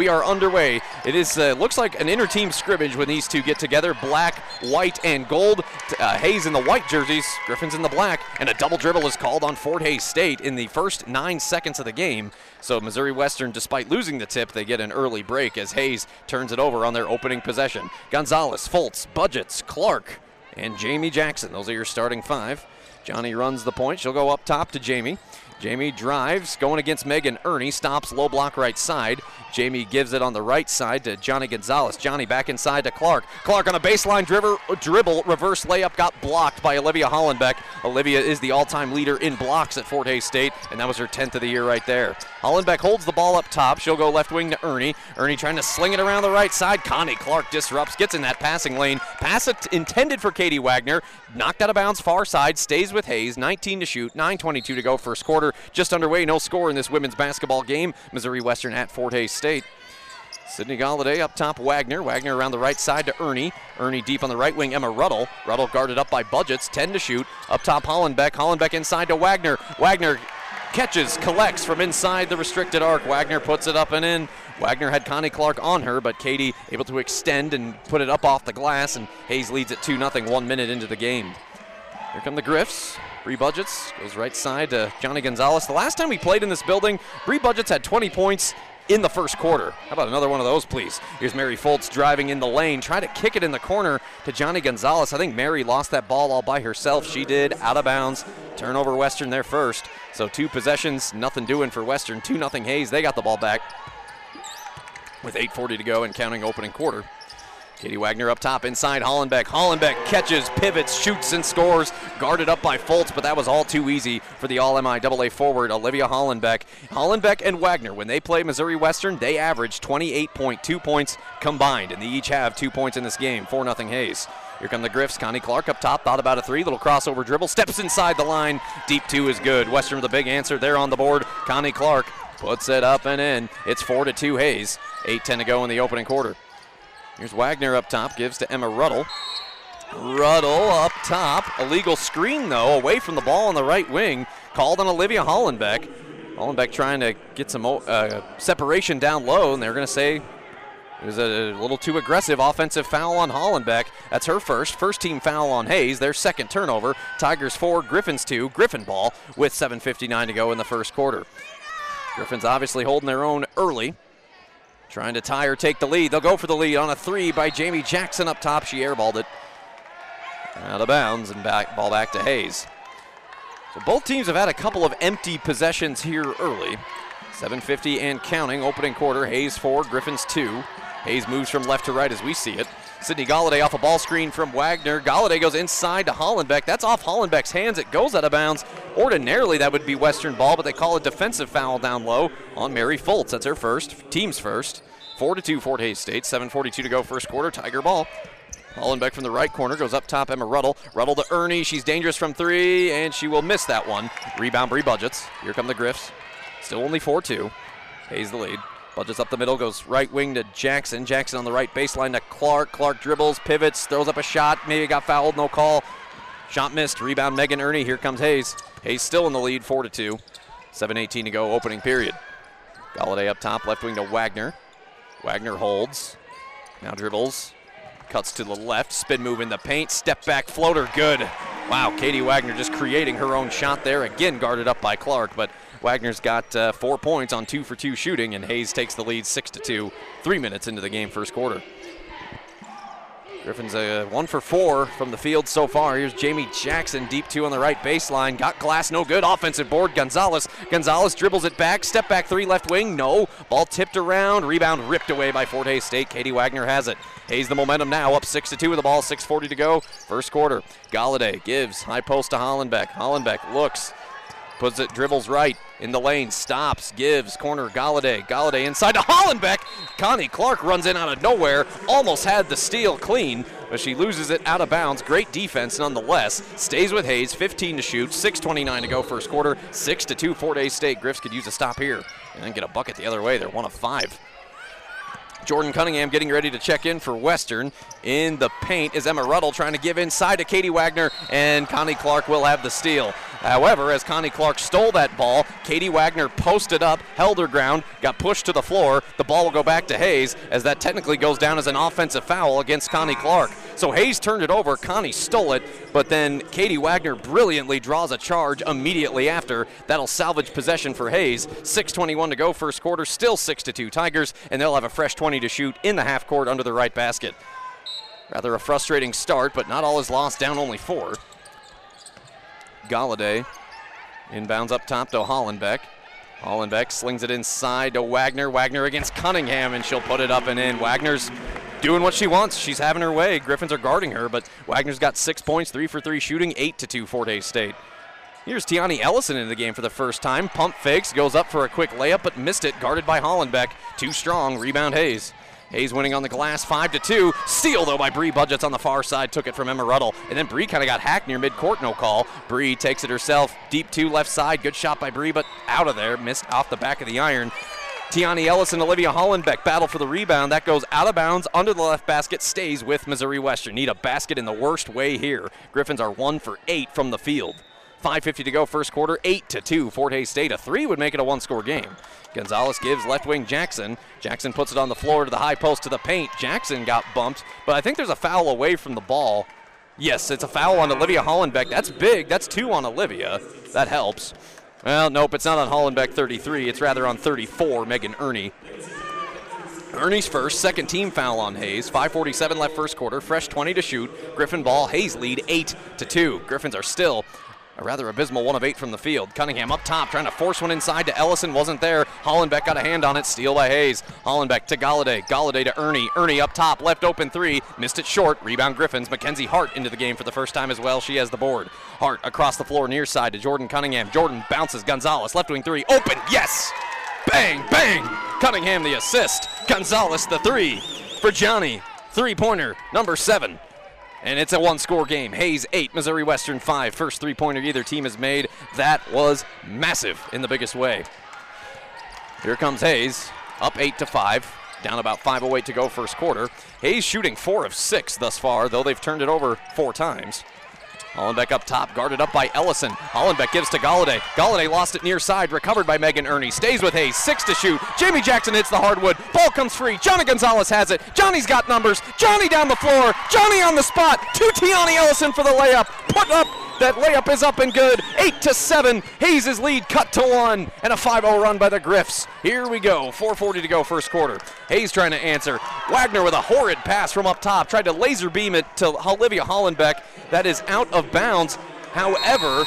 We are underway. It is uh, looks like an inter-team scrimmage when these two get together. Black, white, and gold. Uh, Hays in the white jerseys, Griffins in the black, and a double dribble is called on Fort Hays State in the first nine seconds of the game. So Missouri Western, despite losing the tip, they get an early break as Hays turns it over on their opening possession. Gonzalez, Fultz, Budgets, Clark, and Jamie Jackson. Those are your starting five. Johnny runs the point. She'll go up top to Jamie. Jamie drives, going against Megan Ernie, stops low block right side. Jamie gives it on the right side to Johnny Gonzalez. Johnny back inside to Clark. Clark on a baseline dribble, dribble reverse layup got blocked by Olivia Hollenbeck. Olivia is the all time leader in blocks at Fort Hays State, and that was her 10th of the year right there. Hollenbeck holds the ball up top. She'll go left wing to Ernie. Ernie trying to sling it around the right side. Connie Clark disrupts, gets in that passing lane. Pass intended for Katie Wagner. Knocked out of bounds far side, stays with Hays. 19 to shoot, 9.22 to go first quarter. Just underway, no score in this women's basketball game. Missouri Western at Fort Hays State. Sydney Galladay up top, Wagner. Wagner around the right side to Ernie. Ernie deep on the right wing, Emma Ruddle. Ruddle guarded up by Budgets, 10 to shoot. Up top, Hollenbeck. Hollenbeck inside to Wagner. Wagner catches, collects from inside the restricted arc. Wagner puts it up and in. Wagner had Connie Clark on her, but Katie able to extend and put it up off the glass, and Hays leads it 2 0 one minute into the game. Here come the Griffs. Bree Budgets goes right side to Johnny Gonzalez. The last time we played in this building, Bree Budgets had 20 points in the first quarter. How about another one of those, please? Here's Mary Foltz driving in the lane, trying to kick it in the corner to Johnny Gonzalez. I think Mary lost that ball all by herself. She did, out of bounds. Turnover Western there first. So two possessions, nothing doing for Western. 2 nothing Hays. They got the ball back with 8.40 to go and counting opening quarter. Katie Wagner up top inside Hollenbeck. Hollenbeck catches, pivots, shoots, and scores. Guarded up by Foltz, but that was all too easy for the All MIAA forward, Olivia Hollenbeck. Hollenbeck and Wagner, when they play Missouri Western, they average 28.2 points combined, and they each have two points in this game. 4 0 Hays. Here come the Griffs. Connie Clark up top, thought about a three. Little crossover dribble, steps inside the line. Deep two is good. Western with a big answer there on the board. Connie Clark puts it up and in. It's 4 to 2 Hays. 8 10 to go in the opening quarter. Here's Wagner up top, gives to Emma Ruddle. Ruddle up top. Illegal screen, though, away from the ball on the right wing. Called on Olivia Hollenbeck. Hollenbeck trying to get some uh, separation down low, and they're going to say it was a little too aggressive offensive foul on Hollenbeck. That's her first. First team foul on Hays. Their second turnover. Tigers four, Griffins two. Griffin ball with 7.59 to go in the first quarter. Griffins obviously holding their own early. Trying to tie or take the lead. They'll go for the lead on a three by Jamie Jackson up top. She airballed it out of bounds and back ball back to Hays. So both teams have had a couple of empty possessions here early. 750 and counting, opening quarter. Hays four, Griffins two. Hays moves from left to right as we see it. Sydney Galladay off a ball screen from Wagner. Galladay goes inside to Hollenbeck. That's off Hollenbeck's hands. It goes out of bounds. Ordinarily, that would be Western ball, but they call a defensive foul down low on Mary Foltz. That's her first, team's first. 4 to 2, Fort Hays State. 7.42 to go, first quarter. Tiger ball. Hollenbeck from the right corner goes up top. Emma Ruddle. Ruddle to Ernie. She's dangerous from three, and she will miss that one. Rebound, Bree Budgets. Here come the Griffs. Still only 4 2. Hays the lead. Budgets up the middle, goes right wing to Jackson. Jackson on the right baseline to Clark. Clark dribbles, pivots, throws up a shot. Maybe got fouled, no call. Shot missed. Rebound Megan Ernie. Here comes Hays. Hays still in the lead, 4 to 2. 7.18 to go, opening period. Galladay up top, left wing to Wagner. Wagner holds. Now dribbles. Cuts to the left. Spin move in the paint. Step back floater. Good. Wow, Katie Wagner just creating her own shot there. Again, guarded up by Clark, but Wagner's got uh, four points on two for two shooting, and Hays takes the lead six to two. Three minutes into the game, first quarter. Griffin's a one for four from the field so far. Here's Jamie Jackson, deep two on the right baseline. Got glass, no good. Offensive board, Gonzalez. Gonzalez dribbles it back. Step back three, left wing, no. Ball tipped around. Rebound ripped away by Fort Hays State. Katie Wagner has it. Hays the momentum now, up six to two with the ball. 6:40 to go, first quarter. Galladay gives high post to Hollenbeck. Hollenbeck looks, Puts it, dribbles right in the lane, stops, gives, corner Galladay. Galladay inside to Hollenbeck. Connie Clark runs in out of nowhere, almost had the steal clean, but she loses it out of bounds. Great defense nonetheless. Stays with Hays, 15 to shoot, 6.29 to go first quarter, 6 to 2 Fort Hays State. Griffs could use a stop here and then get a bucket the other way. They're one of five. Jordan Cunningham getting ready to check in for Western. In the paint is Emma Ruddle trying to give inside to Katie Wagner, and Connie Clark will have the steal. However, as Connie Clark stole that ball, Katie Wagner posted up, held her ground, got pushed to the floor. The ball will go back to Hays as that technically goes down as an offensive foul against Connie Clark. So Hays turned it over, Connie stole it, but then Katie Wagner brilliantly draws a charge immediately after. That'll salvage possession for Hays. 6:21 to go, first quarter, still 6 to 2 Tigers, and they'll have a fresh 20 to shoot in the half court under the right basket. Rather a frustrating start, but not all is lost, down only four. Galladay inbounds up top to Hollenbeck. Hollenbeck slings it inside to Wagner. Wagner against Cunningham, and she'll put it up and in. Wagner's doing what she wants. She's having her way. Griffins are guarding her, but Wagner's got six points, three for three shooting, eight to two Fort Hays State. Here's Tiani Ellison in the game for the first time. Pump fakes, goes up for a quick layup, but missed it. Guarded by Hollenbeck. Too strong. Rebound Hays. Hays winning on the glass, five to two. Steal though by Bree Budgets on the far side, took it from Emma Ruddle, and then Bree kind of got hacked near midcourt, no call. Bree takes it herself, deep two left side, good shot by Bree, but out of there, missed off the back of the iron. Tiani Ellison Olivia Hollenbeck battle for the rebound. That goes out of bounds under the left basket, stays with Missouri Western. Need a basket in the worst way here. Griffins are one for eight from the field. 5.50 to go, first quarter, 8 to 2. Fort Hays State, a three would make it a one score game. Gonzalez gives left wing Jackson. Jackson puts it on the floor to the high post to the paint. Jackson got bumped, but I think there's a foul away from the ball. Yes, it's a foul on Olivia Hollenbeck. That's big. That's two on Olivia. That helps. Well, nope, it's not on Hollenbeck 33. It's rather on 34, Megan Ernie. Ernie's first, second team foul on Hays. 5:47 left first quarter. Fresh 20 to shoot. Griffin ball. Hays lead 8 to 2. Griffins are still a rather abysmal one of eight from the field. Cunningham up top, trying to force one inside to Ellison, wasn't there. Hollenbeck got a hand on it, steal by Hays. Hollenbeck to Galladay, Galladay to Ernie. Ernie up top, left open three, missed it short. Rebound Griffins. Mackenzie Hart into the game for the first time as well. She has the board. Hart across the floor, near side to Jordan Cunningham. Jordan bounces Gonzalez, left wing three, open, yes! Bang, bang! Cunningham the assist. Gonzalez the three for Johnny. Three pointer, number seven. And it's a one score game. Hays 8, Missouri Western 5. First three pointer either team has made. That was massive in the biggest way. Here comes Hays, up 8 to 5. Down about 5.08 to go first quarter. Hays shooting 4 of 6 thus far, though they've turned it over four times. Hollenbeck up top, guarded up by Ellison. Hollenbeck gives to Galladay. Galladay lost it near side, recovered by Megan Ernie. Stays with Hays, six to shoot. Jamie Jackson hits the hardwood. Ball comes free. Johnny Gonzalez has it. Johnny's got numbers. Johnny down the floor. Johnny on the spot. To Tiani Ellison for the layup. Put up that layup is up and good. 8 to 7. Hays' lead cut to 1. And a 5 0 run by the Griffs. Here we go. 4.40 to go, first quarter. Hays trying to answer. Wagner with a horrid pass from up top. Tried to laser beam it to Olivia Hollenbeck. That is out of bounds. However,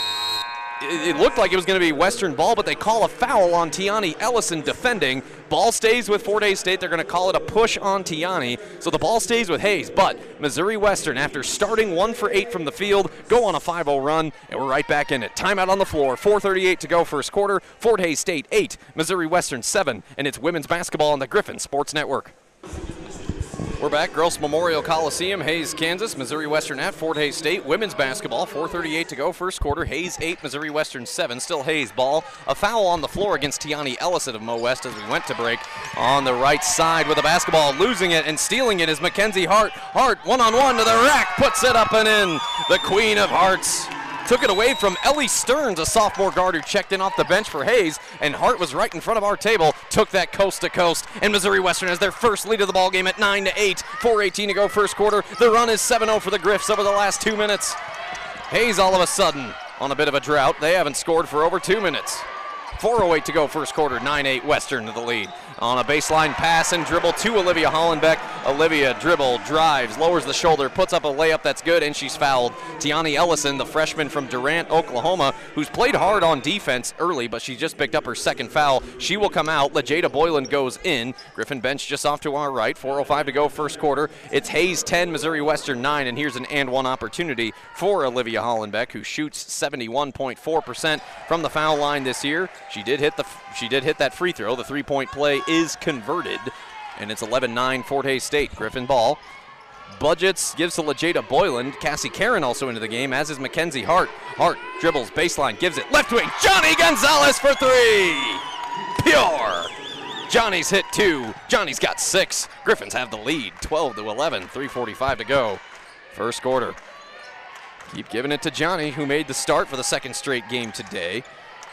it looked like it was going to be Western ball, but they call a foul on Tiani Ellison defending. Ball stays with Fort Hays State. They're going to call it a push on Tiani. So the ball stays with Hays. But Missouri Western, after starting one for eight from the field, go on a 5 0 run, and we're right back in it. Timeout on the floor. 4.38 to go first quarter. Fort Hays State 8, Missouri Western 7, and it's women's basketball on the Griffin Sports Network. We're back. Gross Memorial Coliseum, Hays, Kansas, Missouri Western at Fort Hays State. Women's basketball, 4.38 to go, first quarter. Hays 8, Missouri Western 7. Still Hays ball. A foul on the floor against Tiani Ellison of Mo West as we went to break. On the right side with the basketball, losing it and stealing it is Mackenzie Hart. Hart, one on one to the rack, puts it up and in. The Queen of Hearts took it away from Ellie Stearns, a sophomore guard who checked in off the bench for Hays, and Hart was right in front of our table, took that coast to coast, and Missouri Western has their first lead of the ball game at 9 to 8. 4:18 to go, first quarter. The run is 7-0 for the Griffs over the last two minutes. Hays all of a sudden on a bit of a drought. They haven't scored for over two minutes. 4.08 to go, first quarter, 9 8 Western to the lead on a baseline pass and dribble to Olivia Hollenbeck. Olivia dribble, drives, lowers the shoulder, puts up a layup that's good, and she's fouled. Tiani Ellison, the freshman from Durant, Oklahoma, who's played hard on defense early, but she just picked up her second foul. She will come out. Lejada Boylan goes in. Griffin bench just off to our right. 4.05 to go, first quarter. It's Hays 10, Missouri Western 9, and here's an and one opportunity for Olivia Hollenbeck, who shoots 71.4% from the foul line this year. She did hit the she did hit that free throw. The three-point play is converted, and it's 11-9 Fort Hays State. Griffin ball. Budgets gives to Lejada Boylan. Cassie Karen also into the game, as is Mackenzie Hart. Hart dribbles, baseline, gives it left wing. Johnny Gonzalez for three. Pure. Johnny's hit two. Johnny's got six. Griffins have the lead, 12 to 11. 3:45 to go. First quarter. Keep giving it to Johnny, who made the start for the second straight game today.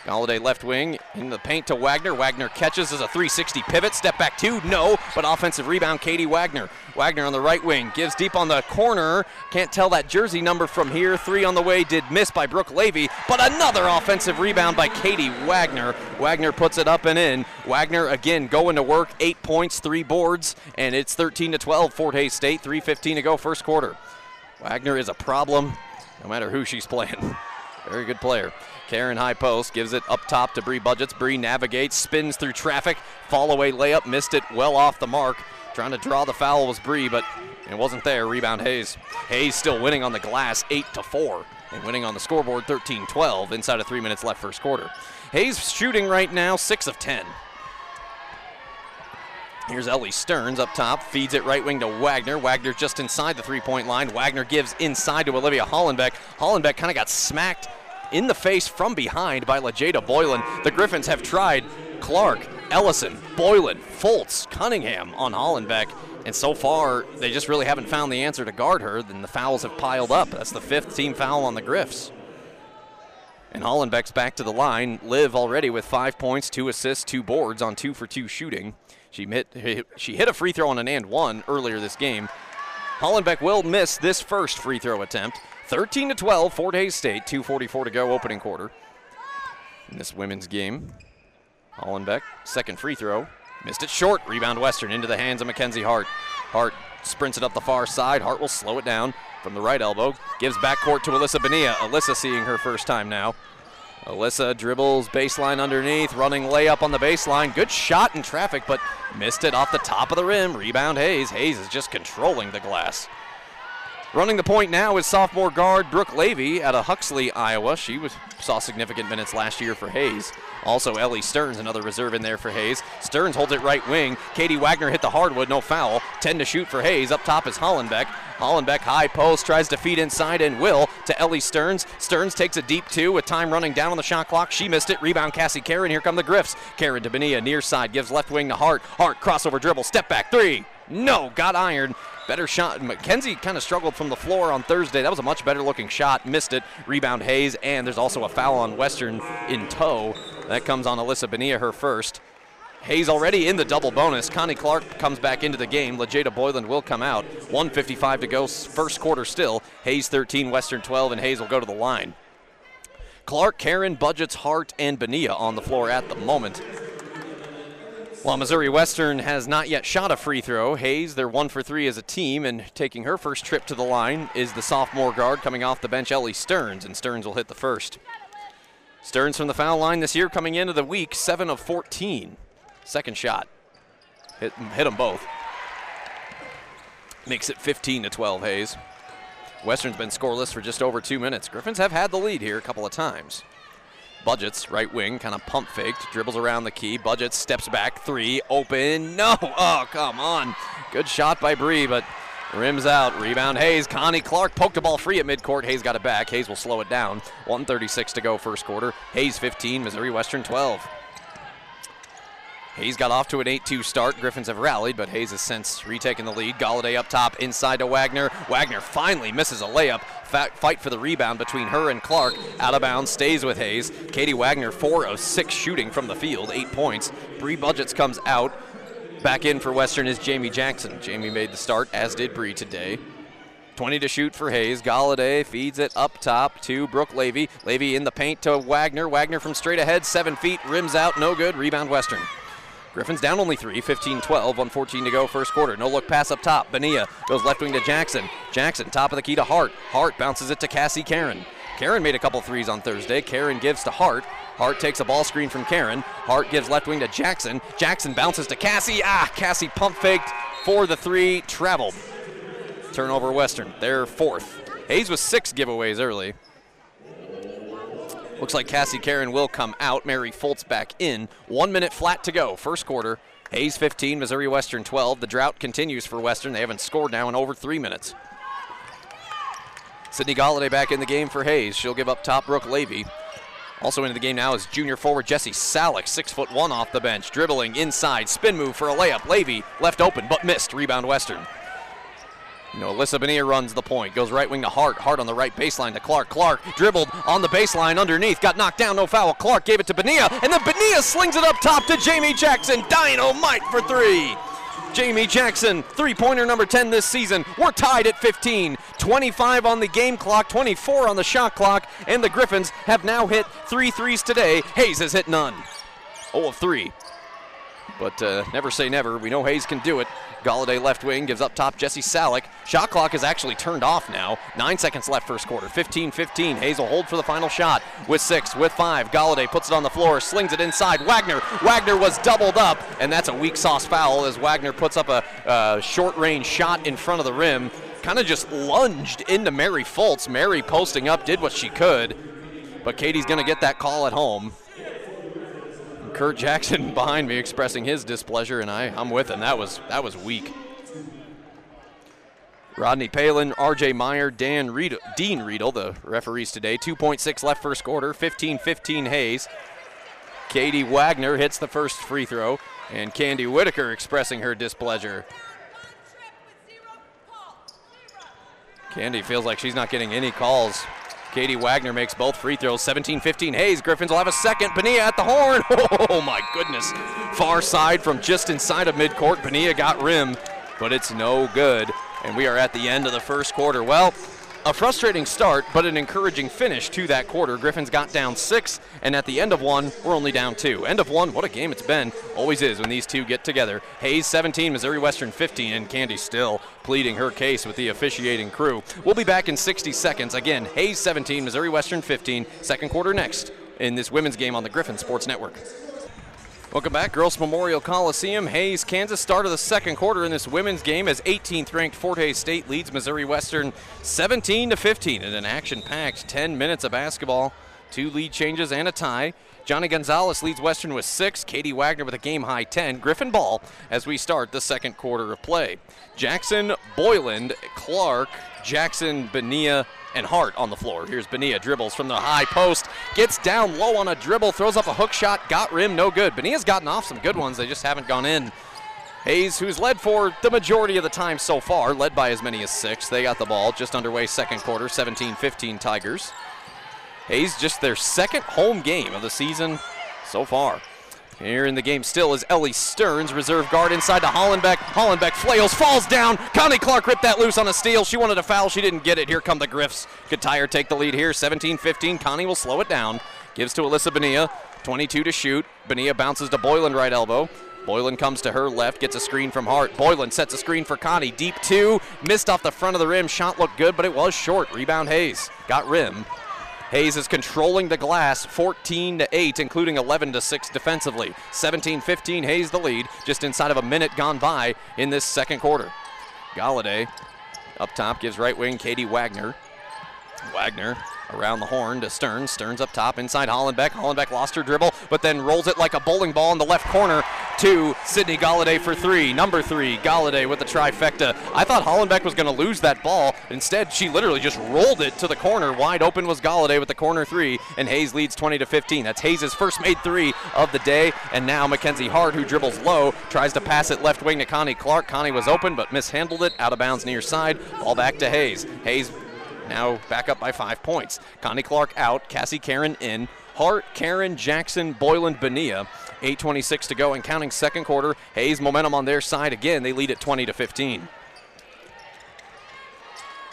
Galladay left wing in the paint to Wagner. Wagner catches as a 360 pivot. Step back two, no, but offensive rebound, Katie Wagner. Wagner on the right wing gives deep on the corner. Can't tell that jersey number from here. Three on the way, did miss by Brooke Levy, but another offensive rebound by Katie Wagner. Wagner puts it up and in. Wagner again going to work. Eight points, three boards, and it's 13 to 12. Fort Hays State, 3:15 to go, first quarter. Wagner is a problem, no matter who she's playing. Very good player. Karen high post gives it up top to Bree Budgets. Bree navigates, spins through traffic, fall away layup, missed it well off the mark. Trying to draw the foul was Bree, but it wasn't there. Rebound Hays. Hays still winning on the glass, 8 to 4, and winning on the scoreboard 13 12 inside of three minutes left first quarter. Hays shooting right now, 6 of 10. Here's Ellie Stearns up top, feeds it right wing to Wagner. Wagner just inside the three point line. Wagner gives inside to Olivia Hollenbeck. Hollenbeck kind of got smacked in the face from behind by LaJada Boylan. The Griffins have tried Clark, Ellison, Boylan, Foltz, Cunningham on Hollenbeck. And so far, they just really haven't found the answer to guard her. Then the fouls have piled up. That's the fifth team foul on the Griffs. And Hollenbeck's back to the line. Liv already with five points, two assists, two boards on two for two shooting. She hit, she hit a free throw on an and one earlier this game. Hollenbeck will miss this first free throw attempt. 13 to 12, Fort Hays State, 2:44 to go, opening quarter. In this women's game, Hollenbeck, second free throw, missed it short. Rebound Western into the hands of Mackenzie Hart. Hart sprints it up the far side. Hart will slow it down from the right elbow. Gives backcourt to Alyssa Benia. Alyssa seeing her first time now. Alyssa dribbles baseline underneath, running layup on the baseline. Good shot in traffic, but missed it off the top of the rim. Rebound Hays. Hays is just controlling the glass. Running the point now is sophomore guard Brooke Levy out of Huxley, Iowa. She was, saw significant minutes last year for Hays. Also, Ellie Stearns, another reserve in there for Hays. Stearns holds it right wing. Katie Wagner hit the hardwood, no foul. 10 to shoot for Hays. Up top is Hollenbeck. Hollenbeck high post, tries to feed inside and will to Ellie Stearns. Stearns takes a deep two with time running down on the shot clock. She missed it. Rebound Cassie Karen. Here come the Griffs. Karen to Bonilla, near side, gives left wing to Hart. Hart crossover dribble, step back three. No, got iron. Better shot. Mackenzie kind of struggled from the floor on Thursday. That was a much better looking shot. Missed it. Rebound Hays, and there's also a foul on Western in tow. That comes on Alyssa Benia, her first. Hays already in the double bonus. Connie Clark comes back into the game. LaJada Boylan will come out. 155 to go, first quarter still. Hays 13, Western 12, and Hays will go to the line. Clark, Karen, Budgets, Hart, and Benia on the floor at the moment. While Missouri Western has not yet shot a free throw, Hays, they're one for three as a team, and taking her first trip to the line is the sophomore guard coming off the bench, Ellie Stearns, and Stearns will hit the first. Stearns from the foul line this year coming into the week, 7 of 14. Second shot. Hit, hit them both. Makes it 15 to 12, Hays. Western's been scoreless for just over two minutes. Griffins have had the lead here a couple of times. Budgets, right wing, kind of pump faked, dribbles around the key. Budgets steps back, three, open, no. Oh, come on. Good shot by Bree, but rims out. Rebound Hays. Connie Clark poked the ball free at midcourt. Hays got it back. Hays will slow it down. 136 to go first quarter. Hays 15, Missouri Western 12. Hays got off to an 8-2 start. Griffins have rallied, but Hays has since retaken the lead. Galladay up top, inside to Wagner. Wagner finally misses a layup. Fight for the rebound between her and Clark. Out of bounds, stays with Hays. Katie Wagner, 4 of 6 shooting from the field, 8 points. Bree Budgets comes out. Back in for Western is Jamie Jackson. Jamie made the start, as did Bree today. 20 to shoot for Hays. Galladay feeds it up top to Brooke Levy. Levy in the paint to Wagner. Wagner from straight ahead, seven feet, rims out, no good. Rebound Western. Griffins down only three, 15 12, 114 to go, first quarter. No look pass up top. Benia goes left wing to Jackson. Jackson, top of the key to Hart. Hart bounces it to Cassie Karen. Karen made a couple threes on Thursday. Karen gives to Hart. Hart takes a ball screen from Karen. Hart gives left wing to Jackson. Jackson bounces to Cassie. Ah, Cassie pump faked for the three, traveled. Turnover Western, their fourth. Hays with six giveaways early. Looks like Cassie Karen will come out. Mary Foltz back in. One minute flat to go. First quarter. Hays 15, Missouri Western 12. The drought continues for Western. They haven't scored now in over three minutes. Sydney Galladay back in the game for Hays. She'll give up top Brooke Levy. Also into the game now is junior forward Jesse Salick, six foot one off the bench, dribbling inside, spin move for a layup. Levy left open but missed. Rebound Western. You know, Alyssa Benia runs the point, goes right wing to Hart. Hart on the right baseline to Clark. Clark dribbled on the baseline underneath, got knocked down, no foul. Clark gave it to Benia, and then Benia slings it up top to Jamie Jackson. Dynamite for three. Jamie Jackson, three pointer number 10 this season. We're tied at 15. 25 on the game clock, 24 on the shot clock, and the Griffins have now hit three threes today. Hays has hit none. 0 of 3. But uh, never say never. We know Hays can do it. Galladay left wing gives up top Jesse Salick. Shot clock is actually turned off now. Nine seconds left first quarter. 15-15. Hays will hold for the final shot with six, with five. Galladay puts it on the floor, slings it inside. Wagner. Wagner was doubled up, and that's a weak sauce foul as Wagner puts up a uh, short range shot in front of the rim. Kind of just lunged into Mary Fultz. Mary posting up did what she could, but Katie's going to get that call at home. Kurt Jackson behind me expressing his displeasure, and I, I'm with him. That was that was weak. Rodney Palin, R.J. Meyer, Dan Riedel, Dean Riedel, the referees today. 2.6 left first quarter, 15-15 Hays. Katie Wagner hits the first free throw, and Candi Whitaker expressing her displeasure. Candi feels like she's not getting any calls Katie Wagner makes both free throws. 17-15 Hays. Griffins will have a second. Bonilla at the horn. Oh, my goodness. Far side from just inside of midcourt. Bonilla got rim, but it's no good. And we are at the end of the first quarter. Well, a frustrating start, but an encouraging finish to that quarter. Griffins got down six, and at the end of one, we're only down two. End of one, what a game it's been. Always is when these two get together. Hays 17, Missouri Western 15, and Candi still pleading her case with the officiating crew. We'll be back in 60 seconds. Again, Hays 17, Missouri Western 15. Second quarter next in this women's game on the Griffin Sports Network. Welcome back, Gross Memorial Coliseum. Hays, Kansas, start of the second quarter in this women's game as 18th ranked Fort Hays State leads Missouri Western 17 to 15 in an action-packed 10 minutes of basketball. Two lead changes and a tie. Johnny Gonzalez leads Western with six. Katie Wagner with a game high 10. Griffin ball as we start the second quarter of play. Jackson, Boylan, Clark, Jackson, Bonilla, and Hart on the floor. Here's Bonilla, dribbles from the high post, gets down low on a dribble, throws up a hook shot, got rim, no good. Bonilla's gotten off some good ones, they just haven't gone in. Hays, who's led for the majority of the time so far, led by as many as six. They got the ball just underway second quarter, 17-15 Tigers. Hays just their second home game of the season so far. Here in the game still is Ellie Stearns, reserve guard inside to Hollenbeck. Hollenbeck flails, falls down. Connie Clark ripped that loose on a steal. She wanted a foul. She didn't get it. Here come the Griffs. Good tire take the lead here. 17-15. Connie will slow it down. Gives to Alyssa Benia, 22 to shoot. Benia bounces to Boylan right elbow. Boylan comes to her left, gets a screen from Hart. Boylan sets a screen for Connie. Deep two. Missed off the front of the rim. Shot looked good, but it was short. Rebound Hays. Got rim. Hays is controlling the glass 14 to 8, including 11 to 6 defensively. 17 15, Hays the lead, just inside of a minute gone by in this second quarter. Galladay up top gives right wing Katie Wagner. Wagner around the horn to Stearns. Stearns up top inside Hollenbeck. Hollenbeck lost her dribble, but then rolls it like a bowling ball in the left corner to Sydney Galladay for three. Number three, Galladay with the trifecta. I thought Hollenbeck was going to lose that ball. Instead, she literally just rolled it to the corner. Wide open was Galladay with the corner three, and Hays leads 20 to 15. That's Hays' first made three of the day, and now Mackenzie Hart, who dribbles low, tries to pass it left wing to Connie Clark. Connie was open, but mishandled it out of bounds near side. Ball back to Hays. Hays now back up by five points. Connie Clark out, Cassie Karen in. Hart, Karen, Jackson, Boylan, Benia. 8.26 to go and counting second quarter. Hays momentum on their side again. They lead at 20 to 15.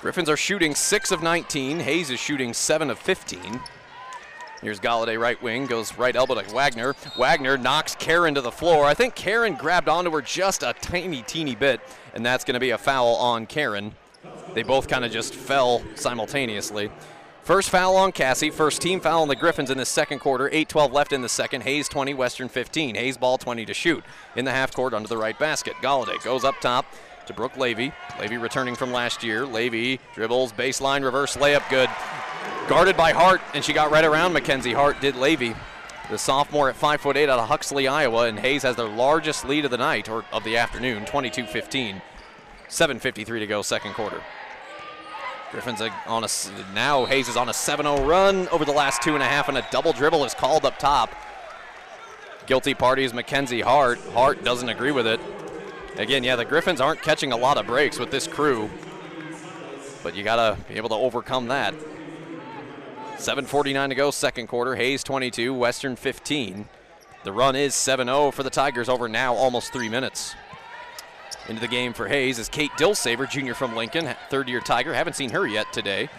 Griffins are shooting 6 of 19. Hays is shooting 7 of 15. Here's Galladay right wing, goes right elbow to Wagner. Wagner knocks Karen to the floor. I think Karen grabbed onto her just a tiny, teeny bit, and that's going to be a foul on Karen. They both kind of just fell simultaneously. First foul on Cassie, first team foul on the Griffins in the second quarter. 8-12 left in the second. Hays 20, Western 15. Hays ball 20 to shoot in the half court under the right basket. Galladay goes up top to Brooke Levy. Levy returning from last year. Levy dribbles, baseline, reverse layup, good. Guarded by Hart, and she got right around Mackenzie Hart, did Levy. The sophomore at 5'8 out of Huxley, Iowa, and Hays has their largest lead of the night, or of the afternoon, 22 15. 7.53 to go, second quarter. Griffin's on a, now Hays is on a 7-0 run over the last two and a half, and a double dribble is called up top. Guilty party is Mackenzie Hart. Hart doesn't agree with it. Again, yeah, the Griffins aren't catching a lot of breaks with this crew. but you got to be able to overcome that. 7.49 to go, second quarter. Hays 22, Western 15. The run is 7 0 for the Tigers over now almost three minutes. Into the game for Hays is Kate Dilsaver, junior from Lincoln, third year Tiger. Haven't seen her yet today.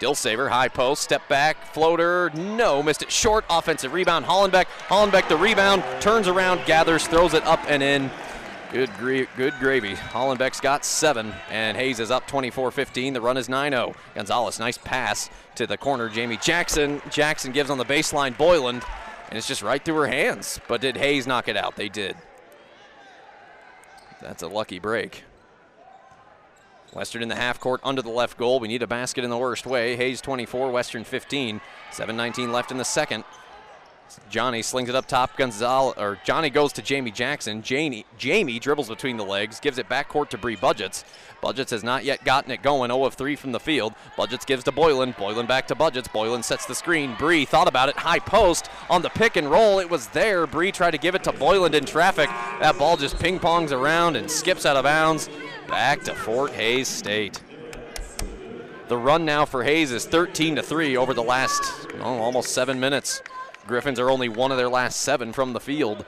Dilsaver, high post, step back, floater, no, missed it short. Offensive rebound, Hollenbeck. Hollenbeck the rebound, turns around, gathers, throws it up and in. Good, good gravy. Hollenbeck's got seven, and Hays is up 24-15. The run is 9-0. Gonzalez, nice pass to the corner. Jamie Jackson. Jackson gives on the baseline. Boylan, and it's just right through her hands. But did Hays knock it out? They did. That's a lucky break. Western in the half court under the left goal. We need a basket in the worst way. Hays 24, Western 15. 7.19 left in the second. Johnny slings it up top. Gonzalez or Johnny goes to Jamie Jackson. Jamie, Jamie dribbles between the legs, gives it back court to Bree Budgets. Budgets has not yet gotten it going. 0 of 3 from the field. Budgets gives to Boylan. Boylan back to Budgets. Boylan sets the screen. Bree thought about it. High post on the pick and roll. It was there. Bree tried to give it to Boylan in traffic. That ball just ping pongs around and skips out of bounds. Back to Fort Hays State. The run now for Hays is 13 to 3 over the last oh, almost seven minutes. Griffins are only one of their last seven from the field.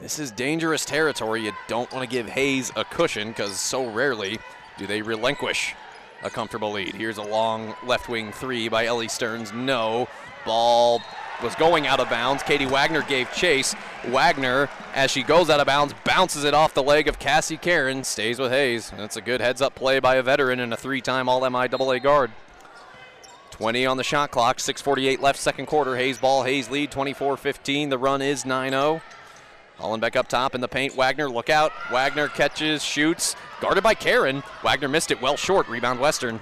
This is dangerous territory. You don't want to give Hays a cushion because so rarely do they relinquish a comfortable lead. Here's a long left wing three by Ellie Stearns. No. Ball was going out of bounds. Katie Wagner gave chase. Wagner, as she goes out of bounds, bounces it off the leg of Cassie Karen, stays with Hays. That's a good heads up play by a veteran and a three time All MIAA guard. 20 on the shot clock, 6.48 left, second quarter. Hays ball, Hays lead 24 15. The run is 9 0. Hollenbeck up top in the paint. Wagner, look out. Wagner catches, shoots, guarded by Karen. Wagner missed it well short. Rebound Western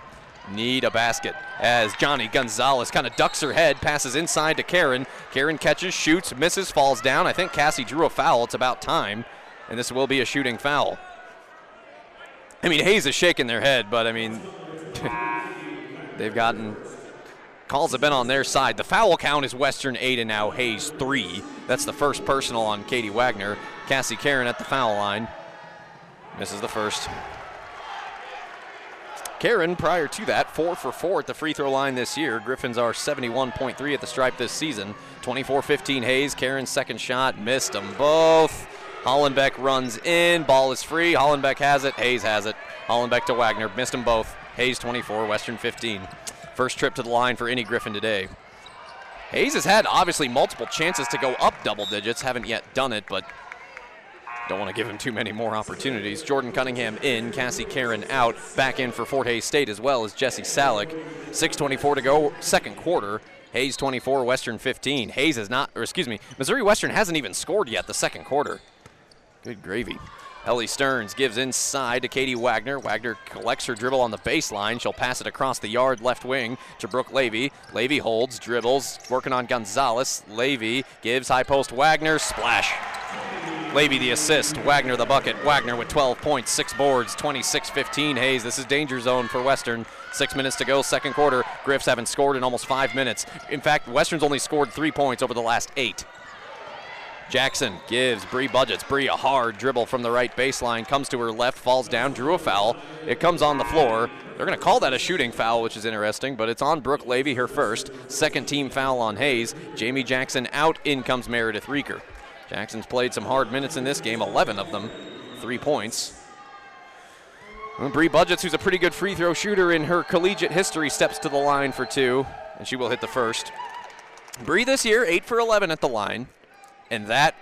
need a basket as Johnny Gonzalez kind of ducks her head, passes inside to Karen. Karen catches, shoots, misses, falls down. I think Cassie drew a foul. It's about time, and this will be a shooting foul. I mean, Hays is shaking their head, but I mean, they've gotten calls have been on their side. The foul count is Western 8 and now Hays 3. That's the first personal on Katie Wagner. Cassie Karen at the foul line. Misses the first. Karen, prior to that, four for four at the free throw line this year. Griffins are 71.3 at the stripe this season. 24-15 Hays. Karen's second shot missed them both. Hollenbeck runs in. Ball is free. Hollenbeck has it. Hays has it. Hollenbeck to Wagner. Missed them both. Hays 24, Western 15. First trip to the line for any Griffin today. Hays has had obviously multiple chances to go up double digits. Haven't yet done it, but don't want to give him too many more opportunities. Jordan Cunningham in, Cassie Karen out. Back in for Fort Hays State as well as Jesse Salick. 6.24 to go, second quarter. Hays 24, Western 15. Hays has not, or excuse me, Missouri Western hasn't even scored yet the second quarter. Good gravy. Ellie Stearns gives inside to Katie Wagner. Wagner collects her dribble on the baseline. She'll pass it across the yard left wing to Brooke Levy. Levy holds, dribbles, working on Gonzalez. Levy gives high post Wagner. Splash. Levy the assist, Wagner the bucket. Wagner with 12 points, six boards, 26-15. Hays, this is danger zone for Western. Six minutes to go, second quarter. Griffs haven't scored in almost five minutes. In fact, Western's only scored three points over the last eight. Jackson gives Bree Budgets. Bree a hard dribble from the right baseline, comes to her left, falls down, drew a foul. It comes on the floor. They're going to call that a shooting foul, which is interesting, but it's on Brooke Levy, her first. Second team foul on Hays. Jamie Jackson out, in comes Meredith Reeker. Jackson's played some hard minutes in this game, 11 of them, three points. And Bree Budgets, who's a pretty good free throw shooter in her collegiate history, steps to the line for two, and she will hit the first. Bree this year, 8 for 11 at the line, and that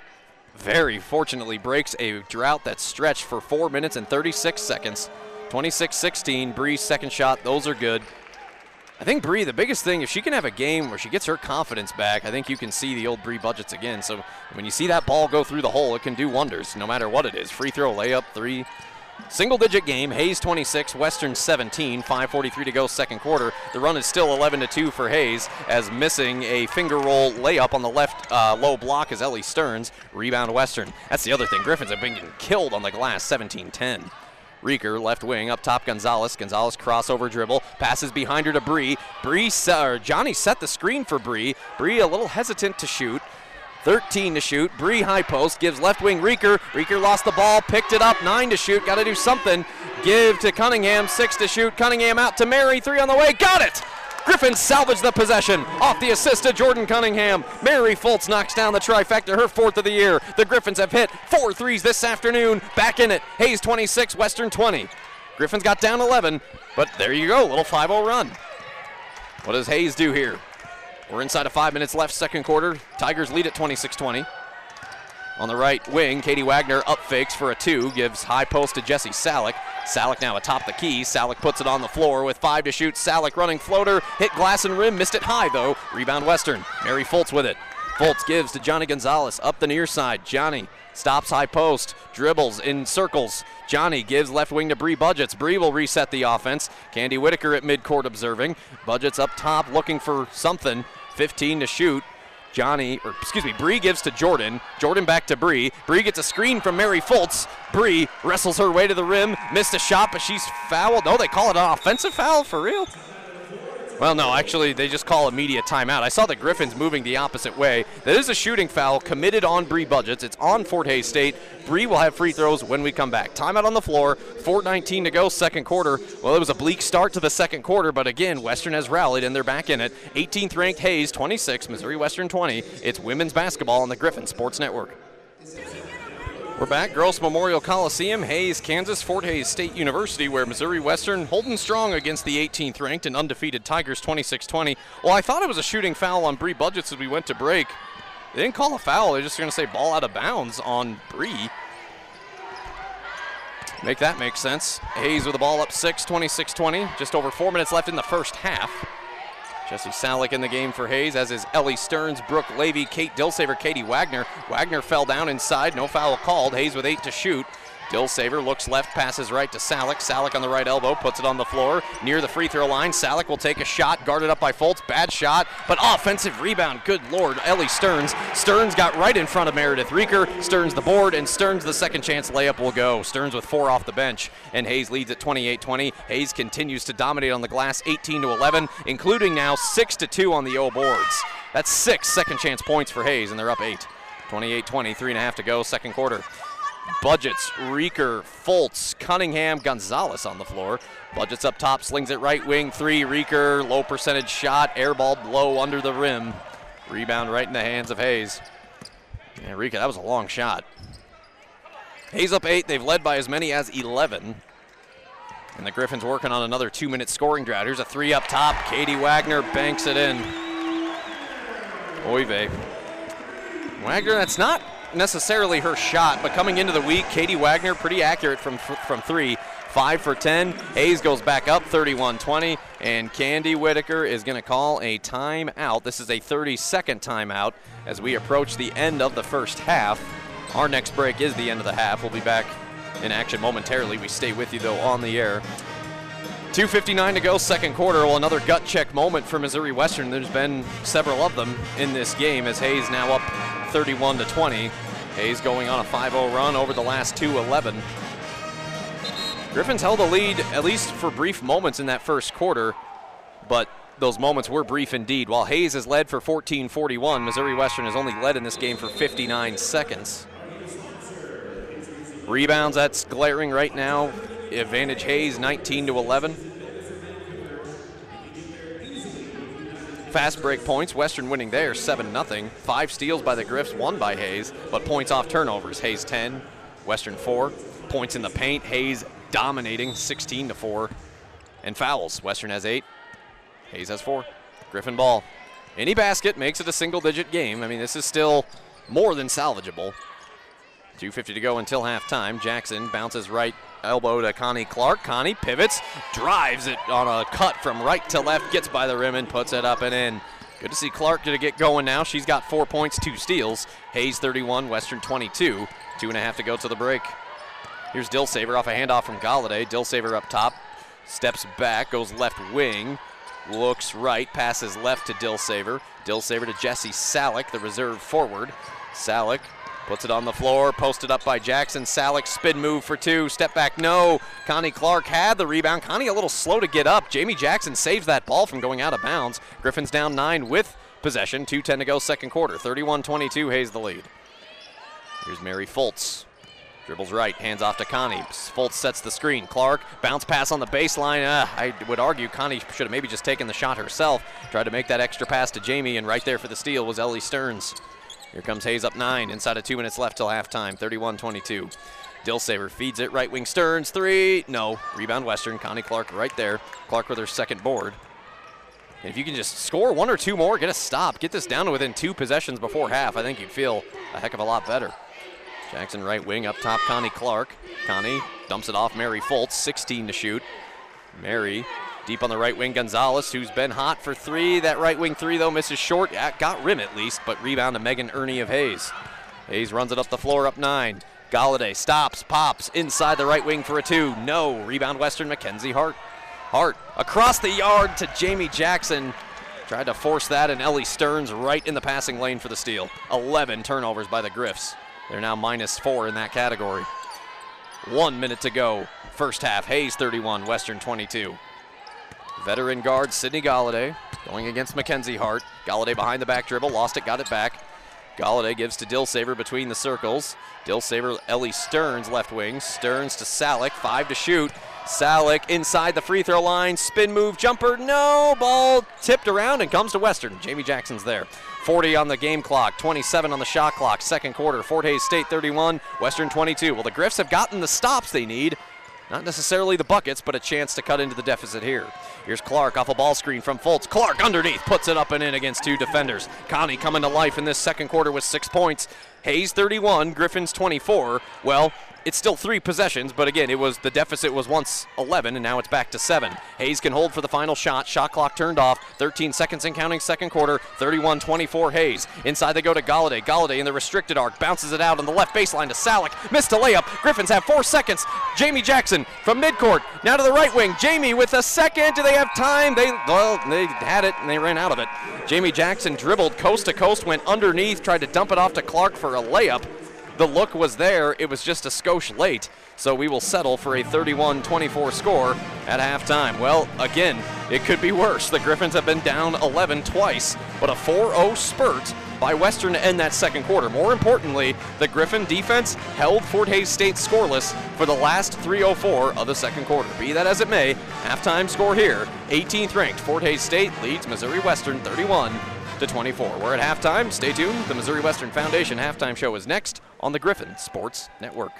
very fortunately breaks a drought that stretched for 4 minutes and 36 seconds. 26 16, Bree's second shot, those are good. I think Bree, the biggest thing, if she can have a game where she gets her confidence back, I think you can see the old Bree Budgets again. So when you see that ball go through the hole, it can do wonders, no matter what it is. Free throw, layup, three. Single digit game, Hays 26, Western 17, 5.43 to go, second quarter. The run is still 11 to 2 for Hays, as missing a finger roll layup on the left uh, low block is Ellie Stearns. Rebound Western. That's the other thing. Griffins have been getting killed on the glass, 17 10. Reeker, left wing, up top Gonzalez. Gonzalez crossover dribble, passes behind her to Bree. Bree, or Johnny set the screen for Bree. Bree a little hesitant to shoot. 13 to shoot. Bree high post gives left wing Reeker. Reeker lost the ball, picked it up. Nine to shoot. Got to do something. give to Cunningham, six to shoot. Cunningham out to Mary, three on the way, got it! Griffins salvage the possession off the assist to Jordan Cunningham. Mary Fultz knocks down the trifecta, her fourth of the year. The Griffins have hit four threes this afternoon. Back in it. Hays 26, Western 20. Griffins got down 11, but there you go, little 5 0 run. What does Hays do here? We're inside of five minutes left, second quarter. Tigers lead at 26 20. On the right wing, Katie Wagner up fakes for a two, gives high post to Jesse Salick. Salick now atop the key. Salick puts it on the floor with five to shoot. Salick running floater, hit glass and rim, missed it high though. Rebound Western. Mary Foltz with it. Foltz gives to Johnny Gonzalez up the near side. Johnny stops high post, dribbles in circles. Johnny gives left wing to Bree Budgets. Bree will reset the offense. Candi Whitaker at midcourt observing. Budgets up top looking for something. 15 to shoot. Johnny, or excuse me, Bree gives to Jordan. Jordan back to Bree. Bree gets a screen from Mary Foltz. Bree wrestles her way to the rim, missed a shot, but she's fouled. No, they call it an offensive foul for real. Well, no, actually, they just call immediate timeout. I saw the Griffins moving the opposite way. That is a shooting foul committed on Bree Budgets. It's on Fort Hays State. Bree will have free throws when we come back. Timeout on the floor. 4:19 to go, second quarter. Well, it was a bleak start to the second quarter, but again, Western has rallied and they're back in it. 18th ranked Hays, 26, Missouri Western 20. It's women's basketball on the Griffin Sports Network. We're back, Gross Memorial Coliseum, Hays, Kansas, Fort Hays State University, where Missouri Western holding strong against the 18th ranked and undefeated Tigers 26 20. Well, I thought it was a shooting foul on Bree Budgets as we went to break. They didn't call a foul, they're just going to say ball out of bounds on Bree. Make that make sense. Hays with the ball up 6, 26 20. Just over four minutes left in the first half. Jesse Salick in the game for Hays, as is Ellie Stearns, Brooke Levy, Kate Dilsaver, Katie Wagner. Wagner fell down inside, no foul called. Hays with eight to shoot. Dilsaver looks left, passes right to Salick. Salick on the right elbow, puts it on the floor near the free throw line. Salick will take a shot, guarded up by Fultz. Bad shot, but offensive rebound. Good lord, Ellie Stearns. Stearns got right in front of Meredith Reeker. Stearns the board, and Stearns the second chance layup will go. Stearns with four off the bench, and Hays leads at 28-20. Hays continues to dominate on the glass, 18 to 11, including now six to two on the O boards. That's six second chance points for Hays, and they're up eight. 28-20, three and a half to go, second quarter. Budgets, Reeker, Foltz, Cunningham, Gonzalez on the floor. Budgets up top, slings it right wing, three. Reeker, low percentage shot, airball low under the rim. Rebound right in the hands of Hays. Yeah, Reeker, that was a long shot. Hays up eight. They've led by as many as 11. And the Griffins working on another two minute scoring drought. Here's a three up top. Katie Wagner banks it in. Oy vey. Wagner, that's not necessarily her shot, but coming into the week, Katie Wagner pretty accurate from from three. Five for 10. Hays goes back up 31 20, and Candi Whitaker is going to call a timeout. This is a 30 second timeout as we approach the end of the first half. Our next break is the end of the half. We'll be back in action momentarily. We stay with you, though, on the air. 2.59 to go, second quarter. Well, another gut check moment for Missouri Western. There's been several of them in this game as Hays now up 31 to 20. Hays going on a 5-0 run over the last two 11. Griffins held a lead at least for brief moments in that first quarter, but those moments were brief indeed. While Hays has led for 14-41, Missouri Western has only led in this game for 59 seconds. Rebounds, that's glaring right now. Advantage Hays 19 to 11. Fast break points, Western winning there 7 0. Five steals by the Griffs, one by Hays, but points off turnovers. Hays 10, Western 4. Points in the paint, Hays dominating 16 to 4. And fouls, Western has 8, Hays has 4. Griffin ball. Any basket makes it a single digit game. I mean, this is still more than salvageable. 2.50 to go until halftime. Jackson bounces right elbow to Connie Clark. Connie pivots, drives it on a cut from right to left, gets by the rim and puts it up and in. Good to see Clark to get going now. She's got four points, two steals. Hays 31, Western 22. Two and a half to go to the break. Here's Dilsaver off a handoff from Galladay. Dilsaver up top, steps back, goes left wing, looks right, passes left to Dilsaver. Dilsaver to Jesse Salick, the reserve forward. Salick Puts it on the floor, posted up by Jackson. Salick spin move for two. Step back, no. Connie Clark had the rebound. Connie a little slow to get up. Jamie Jackson saves that ball from going out of bounds. Griffins down nine with possession. 2.10 to go, second quarter. 31 22, Hays the lead. Here's Mary Fultz. Dribbles right, hands off to Connie. Fultz sets the screen. Clark, bounce pass on the baseline. Uh, I would argue Connie should have maybe just taken the shot herself. Tried to make that extra pass to Jamie, and right there for the steal was Ellie Stearns. Here comes Hays up nine, inside of two minutes left till halftime, 31 22. Dilsaver feeds it, right wing Stearns, three. No, rebound Western. Connie Clark right there. Clark with her second board. And if you can just score one or two more, get a stop, get this down to within two possessions before half, I think you'd feel a heck of a lot better. Jackson right wing up top, Connie Clark. Connie dumps it off Mary Fultz, 16 to shoot. Mary deep on the right wing, Gonzalez, who's been hot for three. That right wing three, though, misses short. Yeah, got rim at least, but rebound to Megan Ernie of Hays. Hays runs it up the floor, up nine. Galladay stops, pops inside the right wing for a two. No. Rebound Western, Mackenzie Hart. Hart across the yard to Jamie Jackson. Tried to force that, and Ellie Stearns right in the passing lane for the steal. 11 turnovers by the Griffs. They're now minus four in that category. One minute to go. First half, Hays 31, Western 22. Veteran guard Sidney Galladay going against Mackenzie Hart. Galladay behind the back dribble, lost it, got it back. Galladay gives to Dilsaver between the circles. Dilsaver, Ellie Stearns left wing. Stearns to Salick, five to shoot. Salick inside the free throw line, spin move, jumper, no, ball tipped around and comes to Western. Jamie Jackson's there. 40 on the game clock, 27 on the shot clock, second quarter. Fort Hays State 31, Western 22. Well, the Griffs have gotten the stops they need. Not necessarily the buckets, but a chance to cut into the deficit here. Here's Clark off a ball screen from Fultz. Clark underneath, puts it up and in against two defenders. Connie coming to life in this second quarter with six points. Hays 31, Griffins 24. Well, it's still three possessions, but again, it was the deficit was once 11, and now it's back to seven. Hays can hold for the final shot. Shot clock turned off. 13 seconds and counting. Second quarter. 31-24. Hays inside. They go to Galladay. Galladay in the restricted arc bounces it out on the left baseline to Salick. Missed a layup. Griffins have four seconds. Jamie Jackson from midcourt now to the right wing. Jamie with a second. Do they have time? They well, they had it and they ran out of it. Jamie Jackson dribbled coast to coast, went underneath, tried to dump it off to Clark for a layup the look was there. It was just a skosh late. So we will settle for a 31 24 score at halftime. Well, again, it could be worse. The Griffins have been down 11 twice, but a 4 0 spurt by Western to end that second quarter. More importantly, the Griffin defense held Fort Hays State scoreless for the last 304 of the second quarter. Be that as it may, halftime score here 18th ranked Fort Hays State leads Missouri Western 31 to 24. We're at halftime. Stay tuned. The Missouri Western Foundation halftime show is next on the Griffin Sports Network.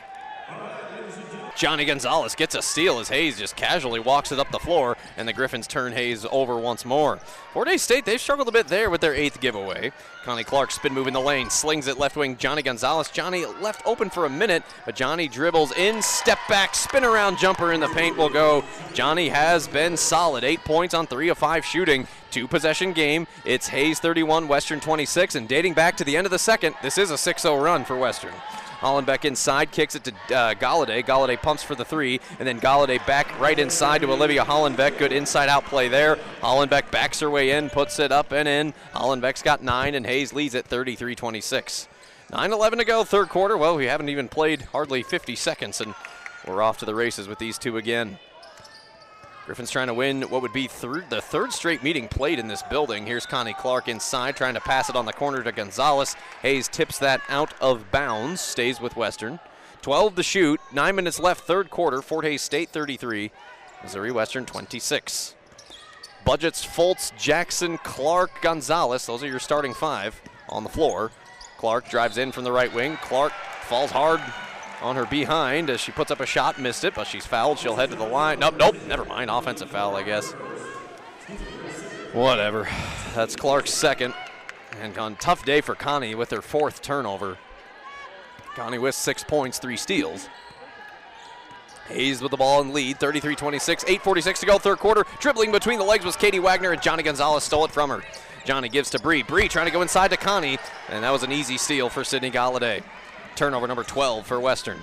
Johnny Gonzalez gets a steal as Hays just casually walks it up the floor, and the Griffins turn Hays over once more. Fort Hays State, they've struggled a bit there with their eighth giveaway. Connie Clark spin move in the lane, slings it left wing. Johnny Gonzalez. Johnny left open for a minute, but Johnny dribbles in, step back, spin around jumper in the paint will go. Johnny has been solid. Eight points on three of five shooting. Two possession game. It's Hays 31, Western 26, and dating back to the end of the second, this is a 6 0 run for Western. Hollenbeck inside, kicks it to uh, Galladay. Galladay pumps for the three, and then Galladay back right inside to Olivia Hollenbeck. Good inside out play there. Hollenbeck backs her way in, puts it up and in. Hollenbeck's got nine, and Hays leads at 33 26. 9 11 to go, third quarter. Well, we haven't even played hardly 50 seconds, and we're off to the races with these two again. Griffin's trying to win what would be the third straight meeting played in this building. Here's Connie Clark inside, trying to pass it on the corner to Gonzalez. Hays tips that out of bounds, stays with Western. 12 to shoot, nine minutes left, third quarter. Fort Hays State 33, Missouri Western 26. Budgets, Fultz, Jackson, Clark, Gonzalez. Those are your starting five on the floor. Clark drives in from the right wing. Clark falls hard on her behind as she puts up a shot, missed it, but she's fouled. She'll head to the line. Nope, nope, never mind. Offensive foul, I guess. Whatever. That's Clark's second. And on tough day for Connie with her fourth turnover. Connie with six points, three steals. Hays with the ball in lead, 33-26, 8.46 to go, third quarter. Dribbling between the legs was Katie Wagner, and Johnny Gonzalez stole it from her. Johnny gives to Bree. Bree trying to go inside to Connie, and that was an easy steal for Sydney Galladay. Turnover number 12 for Western.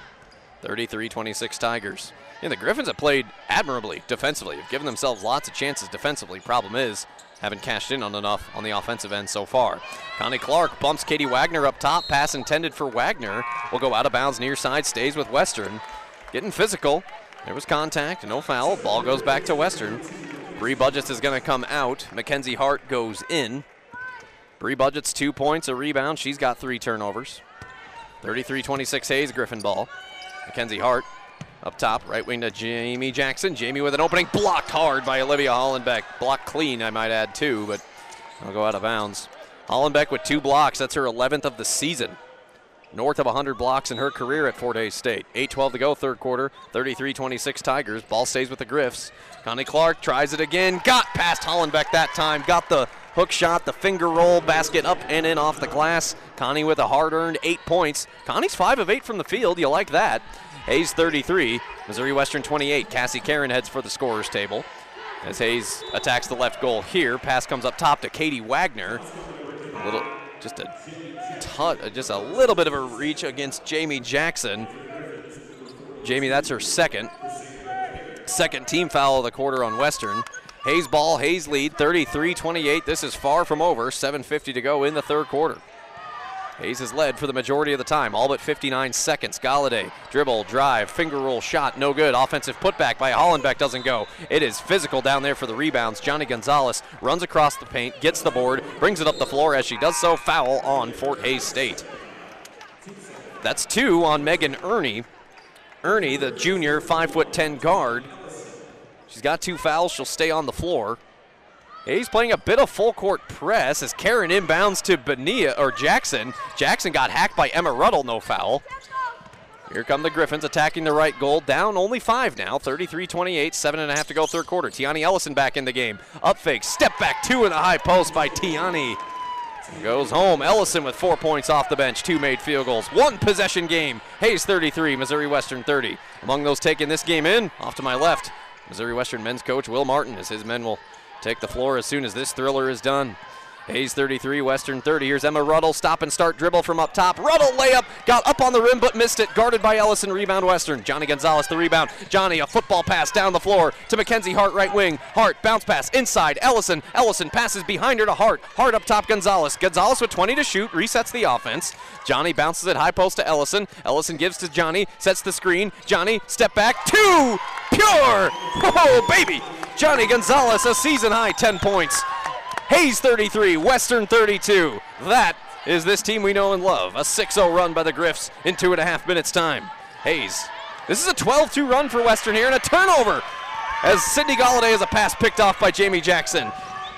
33-26 Tigers. Yeah, the Griffins have played admirably defensively. Have given themselves lots of chances defensively. Problem is, haven't cashed in on enough on the offensive end so far. Connie Clark bumps Katie Wagner up top. Pass intended for Wagner. Will go out of bounds near side. Stays with Western. Getting physical. There was contact. No foul. Ball goes back to Western. Bree Budgets is going to come out. Mackenzie Hart goes in. Bree Budgets two points, a rebound. She's got three turnovers. 33-26 Hays Griffin ball. Mackenzie Hart up top, right wing to Jamie Jackson. Jamie with an opening, blocked hard by Olivia Hollenbeck. Blocked clean, I might add, too, but I'll go out of bounds. Hollenbeck with two blocks. That's her 11th of the season. North of 100 blocks in her career at Fort Hays State. 8-12 to go, third quarter. 33-26 Tigers. Ball stays with the Griffs. Connie Clark tries it again. Got past Hollenbeck that time. Got the hook shot, the finger roll, basket up and in off the glass. Connie with a hard-earned eight points. Connie's five of eight from the field. You like that. Hays 33, Missouri Western 28. Cassie Karen heads for the scorers table. As Hays attacks the left goal here, pass comes up top to Katie Wagner. A little, just a tut, uh, just a little bit of a reach against Jamie Jackson. Jamie, that's her second. Second team foul of the quarter on Western. Hays ball, Hays lead, 33-28. This is far from over. 7:50 to go in the third quarter. Hays has led for the majority of the time, all but 59 seconds. Galladay, dribble, drive, finger roll shot, no good. Offensive putback by Hollenbeck doesn't go. It is physical down there for the rebounds. Johnny Gonzalez runs across the paint, gets the board, brings it up the floor as she does so. Foul on Fort Hays State. That's two on Megan Ernie. Ernie, the junior, 5'10 guard. She's got two fouls. She'll stay on the floor. He's playing a bit of full court press as Karen inbounds to Benia or Jackson. Jackson got hacked by Emma Ruddle, no foul. Here come the Griffins attacking the right goal. Down only five now, 33-28, seven and a half to go third quarter. Tiani Ellison back in the game. Up fake, step back two in the high post by Tiani. Goes home. Ellison with four points off the bench, two made field goals. One possession game. Hays 33, Missouri Western 30. Among those taking this game in, off to my left, Missouri Western men's coach Will Martin as his men will take the floor as soon as this thriller is done. Hays 33, Western 30. Here's Emma Ruddle. Stop and start dribble from up top. Ruddle layup. Got up on the rim but missed it. Guarded by Ellison. Rebound Western. Johnny Gonzalez the rebound. Johnny a football pass down the floor to Mackenzie Hart right wing. Hart bounce pass inside. Ellison. Ellison passes behind her to Hart. Hart up top Gonzalez. Gonzalez with 20 to shoot. Resets the offense. Johnny bounces it high post to Ellison. Ellison gives to Johnny. Sets the screen. Johnny step back. Two. Pure. Oh baby. Johnny Gonzalez a season high 10 points. Hays 33, Western 32. That is this team we know and love. A 6 0 run by the Griffs in two and a half minutes' time. Hays. This is a 12 2 run for Western here and a turnover as Sydney Galladay has a pass picked off by Jamie Jackson.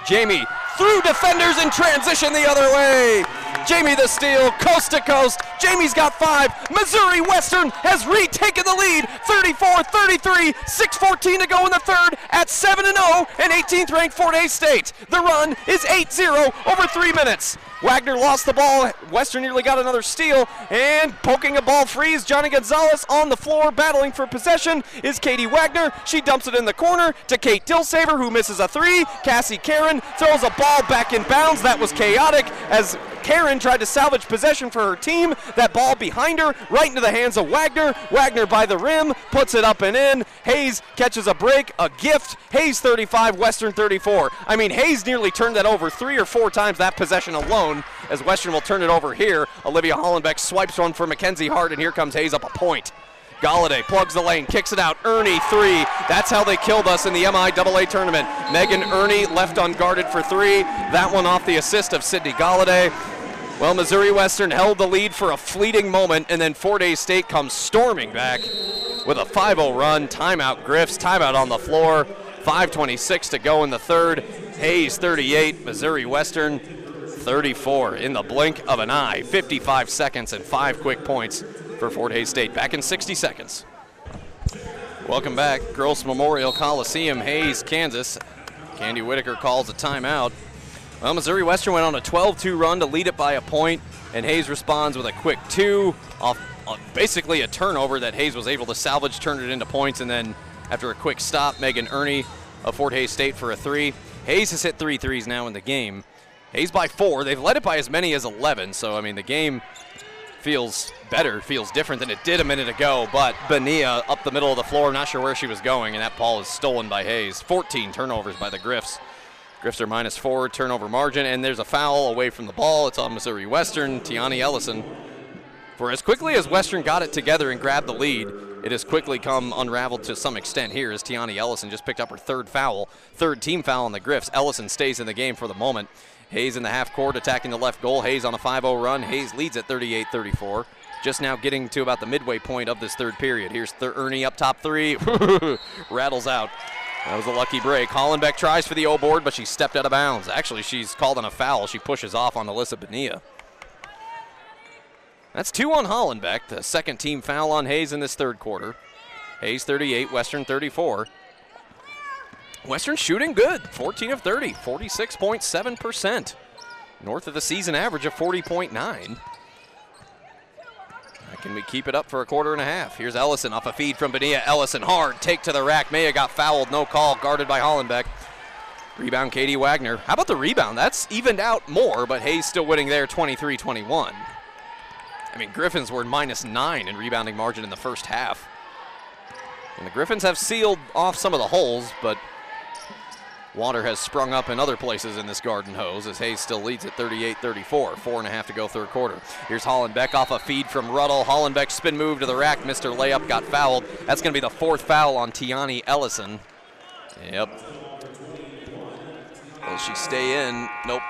Jamie through defenders in transition the other way. Jamie the steal, coast to coast. Jamie's got five. Missouri Western has retaken the lead. 34 33, 6.14 to go in the third at 7 0 and 18th ranked Fort Hays State. The run is 8 0 over three minutes. Wagner lost the ball. Western nearly got another steal. And poking a ball free is Johnny Gonzalez on the floor, battling for possession is Katie Wagner. She dumps it in the corner to Kate Dilsaver, who misses a three. Cassie Karen throws a ball back in bounds. That was chaotic as Karen tried to salvage possession for her team. That ball behind her, right into the hands of Wagner. Wagner by the rim, puts it up and in. Hays catches a break, a gift. Hays 35, Western 34. I mean, Hays nearly turned that over three or four times that possession alone as Western will turn it over here. Olivia Hollenbeck swipes one for Mackenzie Hart, and here comes Hays up a point. Galladay plugs the lane, kicks it out. Ernie, three. That's how they killed us in the MIAA tournament. Megan Ernie left unguarded for three. That one off the assist of Sydney Galladay. Well, Missouri Western held the lead for a fleeting moment, and then Fort Hays State comes storming back with a 5-0 run. Timeout Griffs, timeout on the floor. 5.26 to go in the third. Hays 38, Missouri Western 34 in the blink of an eye. 55 seconds and five quick points for Fort Hays State. Back in 60 seconds. Welcome back, Gross Memorial Coliseum, Hays, Kansas. Candi Whitaker calls a timeout. Well, Missouri Western went on a 12-2 run to lead it by a point, and Hays responds with a quick two off uh, basically a turnover that Hays was able to salvage, turn it into points, and then after a quick stop, Megan Ernie of Fort Hays State for a three. Hays has hit three threes now in the game. Hays by four. They've led it by as many as 11, so I mean the game feels better, feels different than it did a minute ago. But Benia up the middle of the floor, not sure where she was going, and that ball is stolen by Hays. 14 turnovers by the Griffs. Griffs are minus four turnover margin, and there's a foul away from the ball. It's on Missouri Western. Tiani Ellison. For as quickly as Western got it together and grabbed the lead, it has quickly come unraveled to some extent here as Tiani Ellison just picked up her third foul, third team foul on the Griffs. Ellison stays in the game for the moment. Hays in the half court attacking the left goal. Hays on a 5 0 run. Hays leads at 38 34. just now getting to about the midway point of this third period. Here's Th- Ernie up top three, rattles out. That was a lucky break. Hollenbeck tries for the O board, but she stepped out of bounds. Actually, she's called on a foul. She pushes off on Alyssa Benia. That's two on Hollenbeck, the second team foul on Hays in this third quarter. Hays 38, Western 34. Western shooting good, 14 of 30, 46.7%. North of the season average of 40.9. Can we keep it up for a quarter and a half? Here's Ellison off a feed from Benia. Ellison hard, take to the rack. Maya got fouled, no call, guarded by Hollenbeck. Rebound, Katie Wagner. How about the rebound? That's evened out more, but Hays still winning there 23 21. I mean, Griffins were minus nine in rebounding margin in the first half. And the Griffins have sealed off some of the holes, but water has sprung up in other places in this garden hose as Hays still leads at 38-34. Four and a half to go third quarter. Here's Hollenbeck off a feed from Ruddle. Hollenbeck spin move to the rack. Mr. Layup got fouled. That's going to be the fourth foul on Tiani Ellison. Yep. Will she stay in? Nope.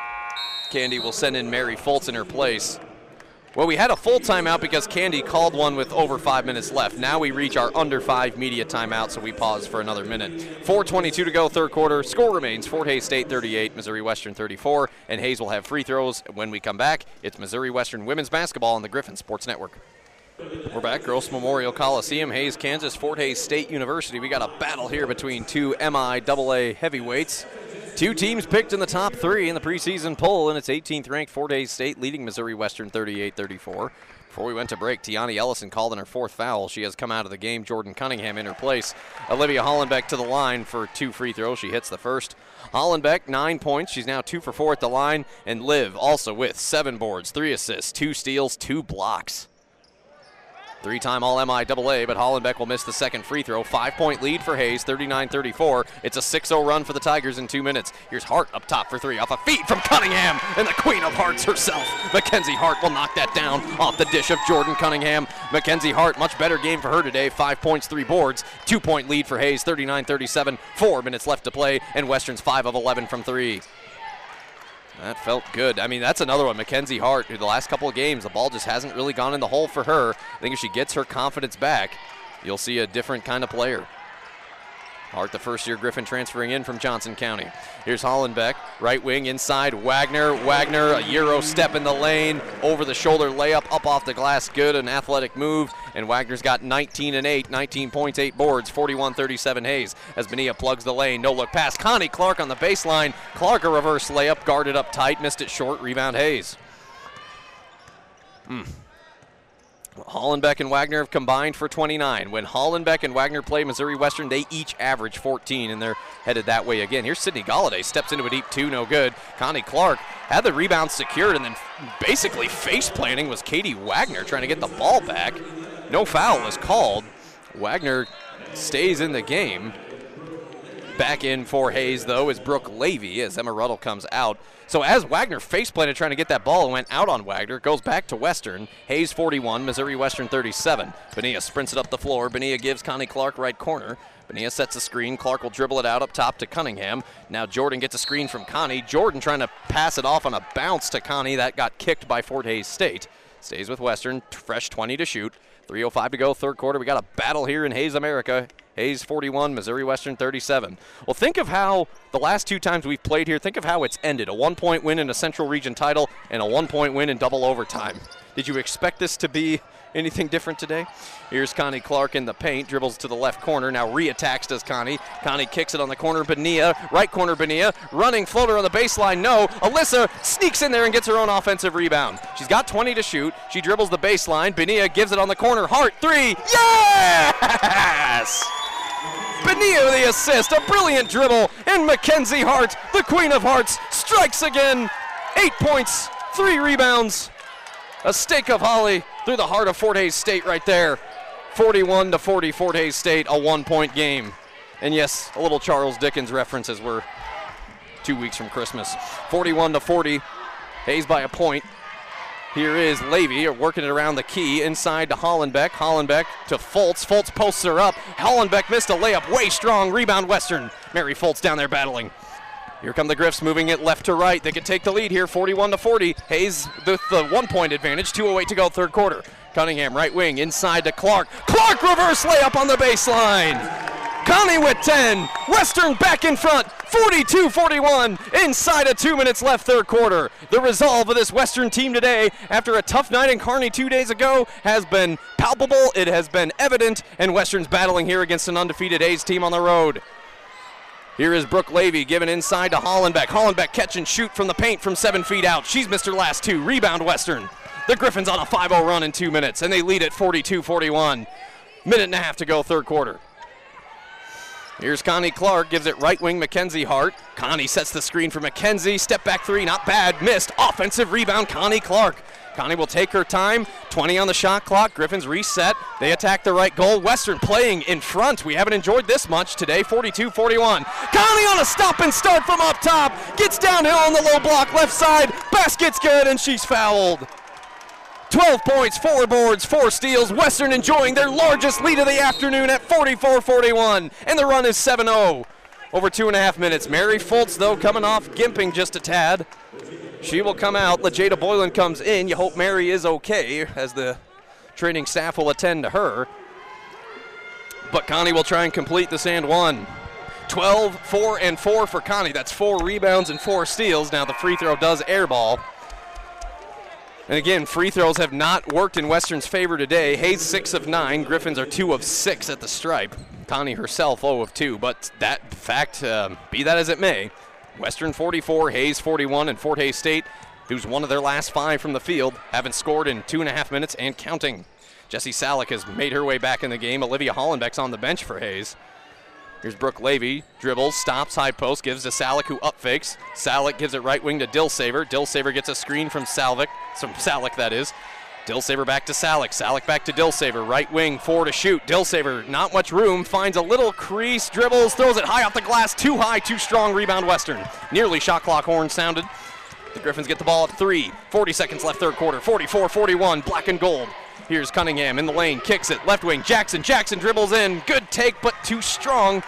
Candi will send in Mary Foltz in her place. Well, we had a full timeout because Candi called one with over five minutes left. Now we reach our under five media timeout, so we pause for another minute. 4.22 to go, third quarter. Score remains Fort Hays State 38, Missouri Western 34, and Hays will have free throws. When we come back, it's Missouri Western women's basketball on the Griffin Sports Network. We're back, Gross Memorial Coliseum, Hays, Kansas, Fort Hays State University. We got a battle here between two MIAA heavyweights. Two teams picked in the top three in the preseason poll, and it's 18th ranked Fort Hays State leading Missouri Western 38 34. Before we went to break, Tiani Ellison called in her fourth foul. She has come out of the game. Jordan Cunningham in her place. Olivia Hollenbeck to the line for two free throws. She hits the first. Hollenbeck, nine points. She's now two for four at the line. And Liv also with seven boards, three assists, two steals, two blocks. Three time All MIAA, but Hollenbeck will miss the second free throw. Five point lead for Hays, 39 34. It's a 6 0 run for the Tigers in two minutes. Here's Hart up top for three, off a feed from Cunningham, and the Queen of Hearts herself. Mackenzie Hart will knock that down off the dish of Jordan Cunningham. Mackenzie Hart, much better game for her today. Five points, three boards. Two point lead for Hays, 39 37. Four minutes left to play, and Western's 5 of 11 from three. That felt good. I mean, that's another one. Mackenzie Hart, who the last couple of games, the ball just hasn't really gone in the hole for her. I think if she gets her confidence back, you'll see a different kind of player. Hart, the first year Griffin transferring in from Johnson County. Here's Hollenbeck, right wing inside. Wagner, Wagner, a Euro step in the lane, over the shoulder layup, up off the glass, good, an athletic move. And Wagner's got 19 and 8, 19 points, 8 boards, 41 37 Hays as Benia plugs the lane. No look pass. Connie Clark on the baseline. Clark a reverse layup, guarded up tight, missed it short, rebound Hays. Hmm. Hollenbeck and Wagner have combined for 29. When Hollenbeck and Wagner play Missouri Western, they each average 14, and they're headed that way again. Here's Sydney Galladay, steps into a deep two, no good. Connie Clark had the rebound secured, and then basically face planting was Katie Wagner trying to get the ball back. No foul was called. Wagner stays in the game. Back in for Hays, though, is Brooke Levy as Emma Ruddle comes out. So as Wagner face planted trying to get that ball and went out on Wagner, goes back to Western. Hays 41, Missouri Western 37. Benia sprints it up the floor. Benia gives Connie Clark right corner. Benia sets a screen. Clark will dribble it out up top to Cunningham. Now Jordan gets a screen from Connie. Jordan trying to pass it off on a bounce to Connie. That got kicked by Fort Hays State. Stays with Western. Fresh 20 to shoot. 3.05 to go, third quarter. We got a battle here in Hays, America. Hays 41, Missouri Western 37. Well, think of how the last two times we've played here, think of how it's ended. A one point win in a Central Region title and a one point win in double overtime. Did you expect this to be anything different today? Here's Connie Clark in the paint, dribbles to the left corner. Now reattacks does Connie. Connie kicks it on the corner. Benia, right corner Benia, running floater on the baseline. No. Alyssa sneaks in there and gets her own offensive rebound. She's got 20 to shoot. She dribbles the baseline. Benia gives it on the corner. Hart, three. Yes! Benia the assist, a brilliant dribble, and Mackenzie Hart, the Queen of Hearts, strikes again. Eight points, three rebounds, a stake of Holly through the heart of Fort Hays State right there. 41 to 40, Fort Hays State, a one-point game. And yes, a little Charles Dickens reference as we're two weeks from Christmas. 41 to 40, Hays by a point. Here is Levy working it around the key inside to Hollenbeck. Hollenbeck to Foltz. Foltz posts her up. Hollenbeck missed a layup. Way strong. Rebound Western. Mary Foltz down there battling. Here come the Griffs moving it left to right. They could take the lead here 41 to 40. Hays with the one point advantage. 2.08 to go, third quarter. Cunningham, right wing, inside to Clark. Clark reverse layup on the baseline. Connie with 10. Western back in front. 42 41 inside of two minutes left, third quarter. The resolve of this Western team today, after a tough night in Kearney two days ago, has been palpable. It has been evident, and Western's battling here against an undefeated A's team on the road. Here is Brooke Levy given inside to Hollenbeck. Hollenbeck catch and shoot from the paint from seven feet out. She's missed her last two. Rebound Western. The Griffins on a 5 0 run in two minutes, and they lead at 42 41. Minute and a half to go, third quarter. Here's Connie Clark, gives it right wing Mackenzie Hart. Connie sets the screen for Mackenzie. Step back three, not bad. Missed. Offensive rebound, Connie Clark. Connie will take her time. 20 on the shot clock. Griffins reset. They attack the right goal. Western playing in front. We haven't enjoyed this much today. 42 41. Connie on a stop and start from up top. Gets downhill on the low block left side. Basket's good, and she's fouled. 12 points, four boards, four steals. Western enjoying their largest lead of the afternoon at 44 41. And the run is 7 0. Over two and a half minutes. Mary Fultz, though, coming off gimping just a tad. She will come out. LaJada Boylan comes in. You hope Mary is okay as the training staff will attend to her. But Connie will try and complete the sand one. 12, 4, and 4 for Connie. That's four rebounds and four steals. Now the free throw does airball. And again, free throws have not worked in Western's favor today. Hays six of nine. Griffins are two of six at the stripe. Connie herself 0 of two. But that fact, uh, be that as it may, Western 44, Hays 41, and Fort Hays State, who's one of their last five from the field, haven't scored in two and a half minutes and counting. Jesse Salick has made her way back in the game. Olivia Hollenbeck's on the bench for Hays. Here's Brooke Levy, dribbles, stops, high post, gives to Salick, who up fakes. Salick gives it right wing to Dilsaver. Dilsaver gets a screen from Salvik, from Salick, that is. Dilsaver back to Salick. Salick back to Dilsaver. Right wing, four to shoot. Dilsaver, not much room, finds a little crease, dribbles, throws it high off the glass. Too high, too strong. Rebound Western. Nearly shot clock horn sounded. The Griffins get the ball at three. 40 seconds left, third quarter. 44 41, black and gold. Here's Cunningham in the lane, kicks it, left wing. Jackson, Jackson dribbles in. Good take, but too strong.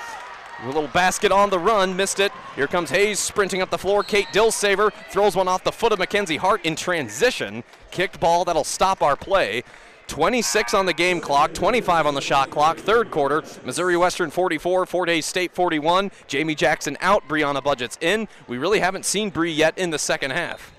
A little basket on the run, missed it. Here comes Hays sprinting up the floor. Kate Dilsaver throws one off the foot of Mackenzie Hart in transition. Kicked ball that'll stop our play. 26 on the game clock, 25 on the shot clock. Third quarter, Missouri Western 44, Fort Hays State 41. Jamie Jackson out, Brianna Budget's in. We really haven't seen Bree yet in the second half.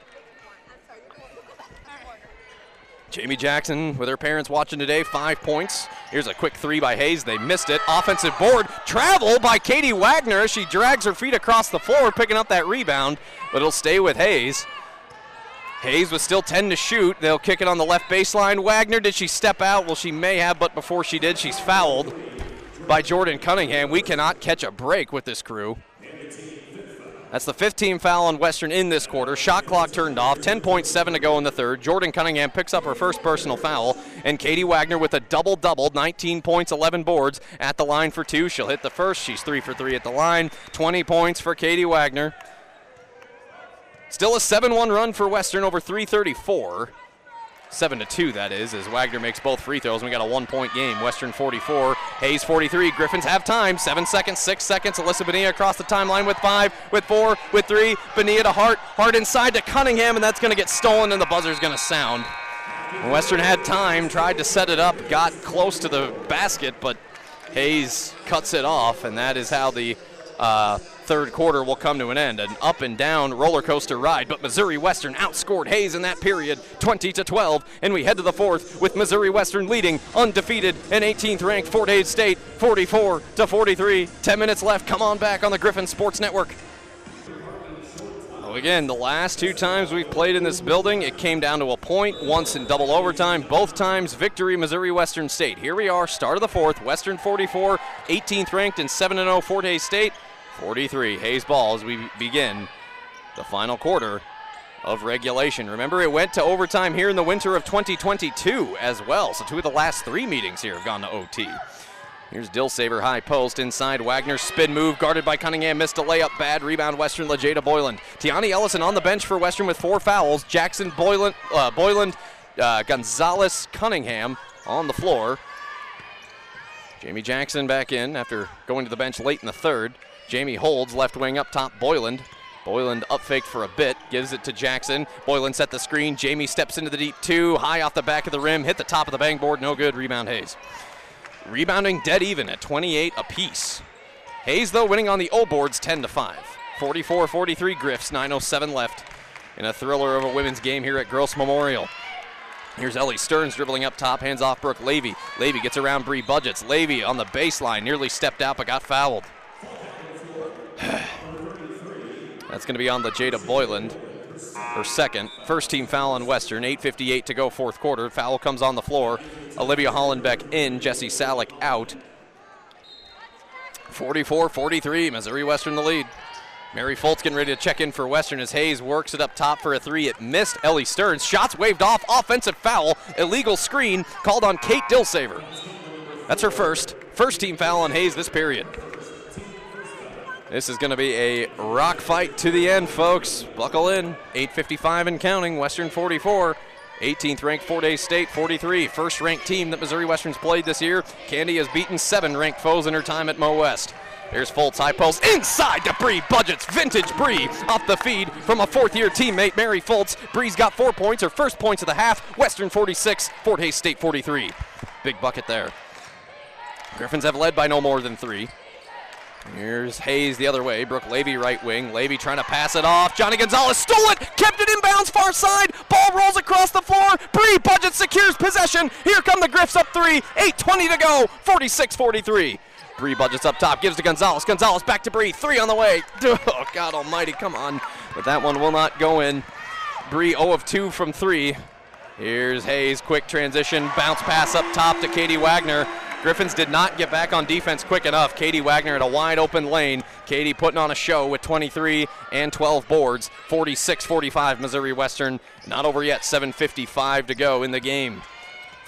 Jamie Jackson with her parents watching today, five points. Here's a quick three by Hays. They missed it. Offensive board. Travel by Katie Wagner. She drags her feet across the floor, picking up that rebound, but it'll stay with Hays. Hays was still 10 to shoot. They'll kick it on the left baseline. Wagner, did she step out? Well, she may have, but before she did, she's fouled by Jordan Cunningham. We cannot catch a break with this crew. That's the 15 foul on Western in this quarter. Shot clock turned off. 10.7 to go in the third. Jordan Cunningham picks up her first personal foul, and Katie Wagner with a double double 19 points, 11 boards at the line for two. She'll hit the first. She's three for three at the line. 20 points for Katie Wagner. Still a 7 1 run for Western over 334. 7 to 2, that is, as Wagner makes both free throws. We got a one point game. Western 44, Hays 43. Griffins have time. Seven seconds, six seconds. Alyssa Bonilla across the timeline with five, with four, with three. Bonilla to Hart. Hart inside to Cunningham, and that's going to get stolen, and the buzzer's going to sound. Western had time, tried to set it up, got close to the basket, but Hays cuts it off, and that is how the uh, third quarter will come to an end. An up and down roller coaster ride, but Missouri Western outscored Hays in that period 20 to 12, and we head to the fourth with Missouri Western leading undefeated and 18th ranked Fort Hays State 44 to 43. 10 minutes left. Come on back on the Griffin Sports Network. Again, the last two times we've played in this building, it came down to a point, once in double overtime, both times victory Missouri Western State. Here we are, start of the fourth, Western 44, 18th ranked and 7 0 Fort Hays State. 43. Hays ball as we begin the final quarter of regulation. Remember, it went to overtime here in the winter of 2022 as well. So two of the last three meetings here have gone to OT. Here's Dilsaver high post inside Wagner spin move guarded by Cunningham missed a layup bad rebound Western LaJada Boylan. Tiani Ellison on the bench for Western with four fouls. Jackson Boylan uh, Boylan uh, Gonzalez Cunningham on the floor. Jamie Jackson back in after going to the bench late in the third. Jamie holds left wing up top. Boyland Boylan up faked for a bit, gives it to Jackson. Boylan set the screen. Jamie steps into the deep two, high off the back of the rim, hit the top of the bang board, no good. Rebound Hays. Rebounding dead even at 28 apiece. Hays, though, winning on the O boards 10 to 5. 44 43 Griffs, 9.07 left in a thriller of a women's game here at Gross Memorial. Here's Ellie Stearns dribbling up top, hands off Brooke Levy. Levy gets around Bree Budgets. Levy on the baseline, nearly stepped out but got fouled. That's going to be on the Jada Boylan, her second. First team foul on Western, 8.58 to go fourth quarter. Foul comes on the floor. Olivia Hollenbeck in, Jesse Salick out. 44-43, Missouri Western the lead. Mary Foltz getting ready to check in for Western as Hays works it up top for a three. It missed Ellie Stearns. Shots waved off. Offensive foul. Illegal screen called on Kate Dilsaver. That's her first. First team foul on Hayes this period. This is going to be a rock fight to the end, folks. Buckle in. 8.55 and counting. Western 44. 18th ranked Fort Hays State 43. First ranked team that Missouri Western's played this year. Candi has beaten seven ranked foes in her time at Mo West. There's Foltz high post inside to Bree Budgets. Vintage Bree off the feed from a fourth year teammate, Mary Fultz. Bree's got four points, her first points of the half. Western 46, Fort Hays State 43. Big bucket there. Griffins have led by no more than three. Here's Hays the other way. Brooke Levy right wing. Levy trying to pass it off. Johnny Gonzalez stole it, kept it inbounds far side. Ball rolls across the floor. Bree Budget secures possession. Here come the Griffs up three. 8.20 to go. 46 43. Bree Budgets up top. Gives to Gonzalez. Gonzalez back to Bree. Three on the way. Oh, God almighty. Come on. But that one will not go in. Bree 0 of 2 from 3. Here's Hays. Quick transition. Bounce pass up top to Katie Wagner. Griffins did not get back on defense quick enough. Katie Wagner at a wide open lane. Katie putting on a show with 23 and 12 boards. 46 45 Missouri Western. Not over yet. 7.55 to go in the game.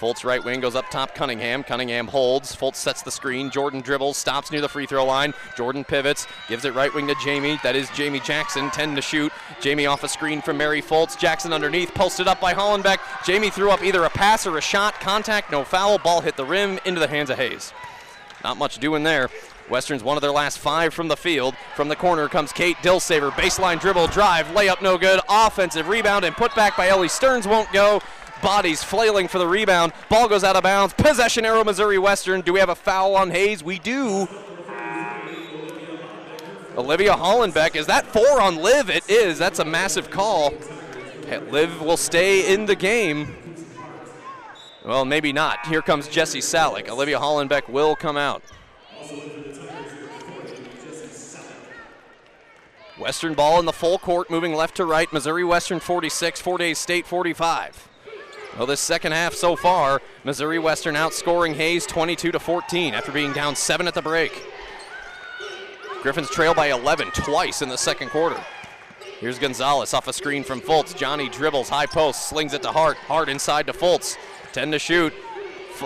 Foltz right wing goes up top. Cunningham. Cunningham holds. Foltz sets the screen. Jordan dribbles. Stops near the free throw line. Jordan pivots. Gives it right wing to Jamie. That is Jamie Jackson. 10 to shoot. Jamie off a screen from Mary Foltz. Jackson underneath. Posted up by Hollenbeck. Jamie threw up either a pass or a shot. Contact. No foul. Ball hit the rim into the hands of Hays. Not much doing there. Western's one of their last five from the field. From the corner comes Kate Dilsaver. Baseline dribble, drive, layup no good. Offensive rebound and put back by Ellie Stearns won't go bodies flailing for the rebound. Ball goes out of bounds. Possession arrow, Missouri Western. Do we have a foul on Hays? We do. Olivia Hollenbeck. Is that four on Liv? It is. That's a massive call. Liv will stay in the game. Well, maybe not. Here comes Jesse Salick. Olivia Hollenbeck will come out. Western ball in the full court, moving left to right. Missouri Western 46, Fort Hays State 45. Well, this second half so far, Missouri Western outscoring Hays 22 to 14 after being down seven at the break. Griffins trail by 11 twice in the second quarter. Here's Gonzalez off a screen from Foltz. Johnny dribbles, high post, slings it to Hart. Hart inside to Foltz. 10 to shoot.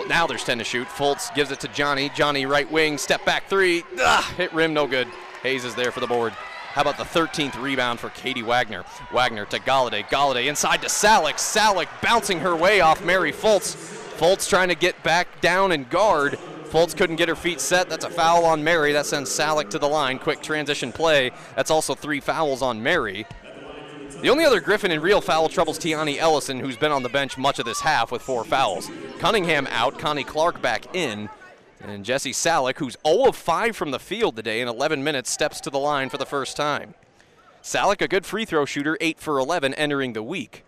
Now there's 10 to shoot. Foltz gives it to Johnny. Johnny right wing, step back three. Ugh, hit rim, no good. Hays is there for the board. How about the 13th rebound for Katie Wagner? Wagner to Galladay. Galladay inside to Salick. Salick bouncing her way off Mary Fultz. Fultz trying to get back down and guard. Fultz couldn't get her feet set. That's a foul on Mary. That sends Salick to the line. Quick transition play. That's also three fouls on Mary. The only other Griffin in real foul trouble is Tiani Ellison, who's been on the bench much of this half with four fouls. Cunningham out, Connie Clark back in. And Jesse Salick, who's 0 of 5 from the field today in 11 minutes, steps to the line for the first time. Salick, a good free throw shooter, 8 for 11 entering the week.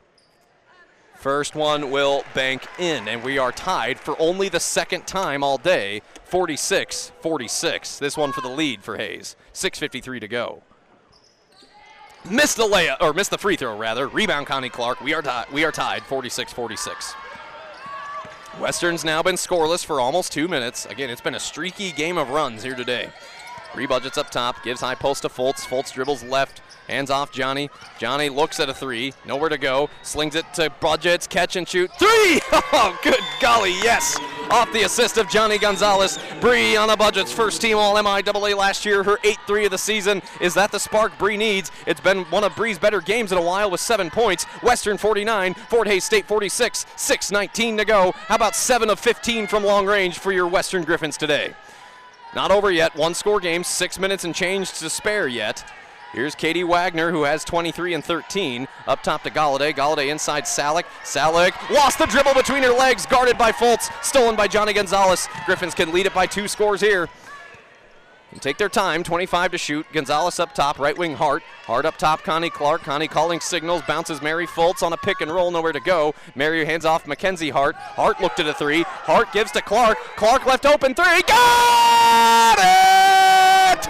First one will bank in, and we are tied for only the second time all day 46 46. This one for the lead for Hays. 6.53 to go. Missed the layup, or missed the free throw, rather. Rebound, Connie Clark. We are, we are tied 46 46. Western's now been scoreless for almost two minutes. Again, it's been a streaky game of runs here today. Three budgets up top, gives high post to Foltz. Foltz dribbles left, hands off Johnny. Johnny looks at a three, nowhere to go, slings it to Budgets, catch and shoot. Three! Oh, good golly, yes! Off the assist of Johnny Gonzalez. Bree on the Budgets, first team All MIAA last year, her 8 3 of the season. Is that the spark Bree needs? It's been one of Bree's better games in a while with seven points. Western 49, Fort Hays State 46, 6 19 to go. How about 7 of 15 from long range for your Western Griffins today? Not over yet. One score game, six minutes and change to spare yet. Here's Katie Wagner, who has 23 and 13. Up top to Galladay. Galladay inside Salick. Salick lost the dribble between her legs, guarded by Fultz, stolen by Johnny Gonzalez. Griffins can lead it by two scores here. And take their time, 25 to shoot. Gonzalez up top, right wing Hart. Hart up top, Connie Clark. Connie calling signals, bounces Mary Fultz on a pick and roll, nowhere to go. Mary hands off Mackenzie Hart. Hart looked at a three. Hart gives to Clark. Clark left open three. Got it!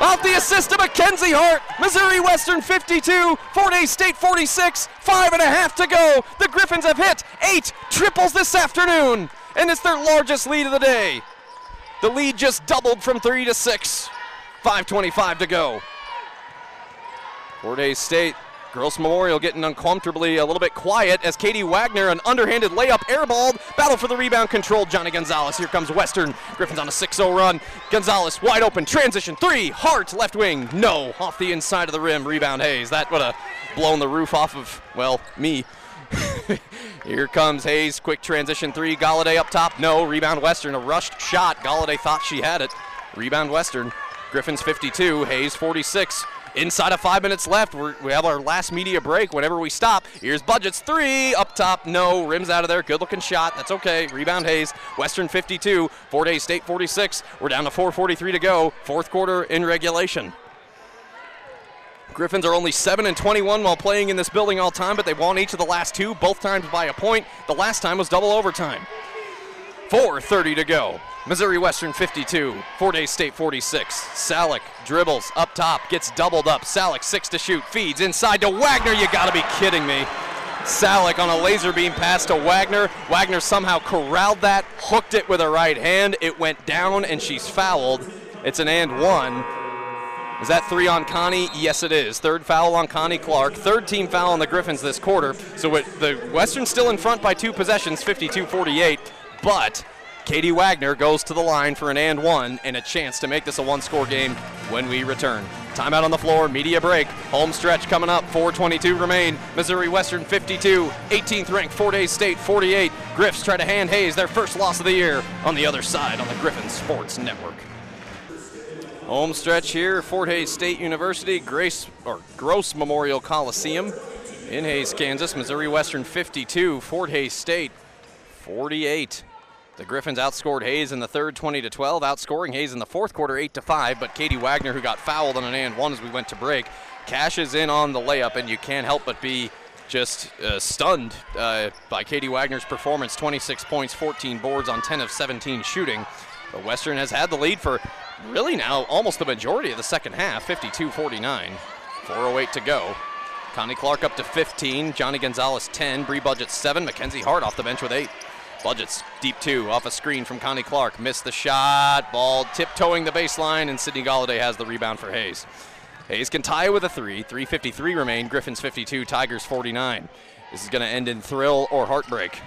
Off the assist of Mackenzie Hart. Missouri Western 52, Fort Hays State 46. Five and a half to go. The Griffins have hit eight triples this afternoon, and it's their largest lead of the day. The lead just doubled from three to six. 5.25 to go. Fort Hays State, Gross Memorial getting uncomfortably a little bit quiet as Katie Wagner, an underhanded layup, airballed. Battle for the rebound controlled Johnny Gonzalez. Here comes Western. Griffins on a 6 0 run. Gonzalez wide open, transition three. Hart left wing, no. Off the inside of the rim, rebound Hays. That would have blown the roof off of, well, me. Here comes Hays, quick transition three. Galladay up top, no. Rebound Western, a rushed shot. Galladay thought she had it. Rebound Western. Griffins 52, Hays 46. Inside of five minutes left, We're, we have our last media break. Whenever we stop, here's Budgets three up top, no. Rims out of there, good looking shot. That's okay. Rebound Hays, Western 52, Fort Hays State 46. We're down to 4:43 to go. Fourth quarter in regulation. Griffins are only 7 and 21 while playing in this building all time, but they won each of the last two, both times by a point. The last time was double overtime. 4.30 to go. Missouri Western 52, Fort Hays State 46. Salick dribbles up top, gets doubled up. Salick six to shoot, feeds inside to Wagner. You gotta be kidding me. Salick on a laser beam pass to Wagner. Wagner somehow corralled that, hooked it with her right hand. It went down and she's fouled. It's an and one. Is that three on Connie? Yes, it is. Third foul on Connie Clark. Third team foul on the Griffins this quarter. So it, the Western still in front by two possessions, 52-48. But Katie Wagner goes to the line for an and one and a chance to make this a one-score game when we return. Timeout on the floor, media break. Home stretch coming up, 4.22 remain. Missouri Western 52, 18th ranked Fort Hays State 48. Griffs try to hand Hays their first loss of the year on the other side on the Griffin Sports Network. Home stretch here, Fort Hays State University, Grace or Gross Memorial Coliseum in Hays, Kansas. Missouri Western 52, Fort Hays State 48. The Griffins outscored Hays in the third 20 to 12, outscoring Hays in the fourth quarter 8 to 5, but Katie Wagner, who got fouled on an and one as we went to break, cashes in on the layup, and you can't help but be just uh, stunned uh, by Katie Wagner's performance 26 points, 14 boards on 10 of 17 shooting. But Western has had the lead for really now almost the majority of the second half, 52-49. 4.08 to go. Connie Clark up to 15, Johnny Gonzalez 10, Bree Budget 7, Mackenzie Hart off the bench with 8. Budgets deep two off a screen from Connie Clark. Missed the shot. Ball tiptoeing the baseline, and Sydney Galladay has the rebound for Hays. Hays can tie with a three. 3.53 remain. Griffins 52, Tigers 49. This is going to end in thrill or heartbreak.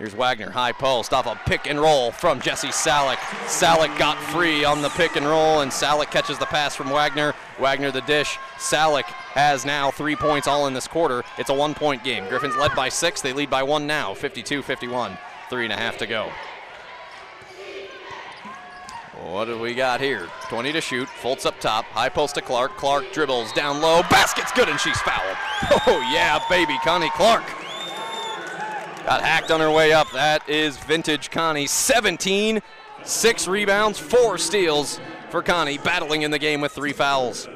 Here's Wagner, high post, off a pick and roll from Jesse Salick. Salick got free on the pick and roll, and Salick catches the pass from Wagner. Wagner the dish. Salick has now three points all in this quarter. It's a one point game. Griffins led by six. They lead by one now, 52 51. Three and a half to go. What do we got here? 20 to shoot. Fultz up top. High post to Clark. Clark dribbles down low. Basket's good, and she's fouled. Oh, yeah, baby. Connie Clark Got hacked on her way up. That is vintage Connie. 17, six rebounds, four steals for Connie, battling in the game with three fouls.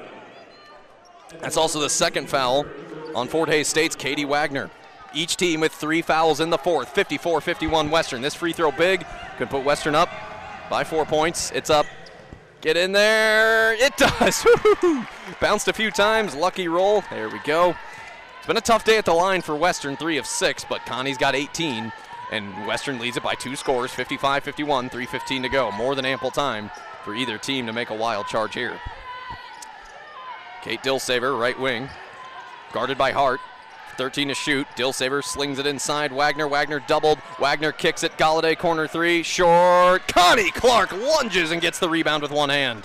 That's also the second foul on Fort Hays State's Katie Wagner. Each team with three fouls in the fourth, 54-51 Western. This free throw big, could put Western up by four points. It's up. Get in there. It does. Bounced a few times. Lucky roll. There we go. It's been a tough day at the line for Western, three of six, but Connie's got 18, and Western leads it by two scores, 55-51, 3.15 to go. More than ample time for either team to make a wild charge here. Kate Dilsaver, right wing, guarded by Hart. 13 to shoot. Dilsaver slings it inside. Wagner. Wagner doubled. Wagner kicks it. Galladay corner three. Short. Connie Clark lunges and gets the rebound with one hand.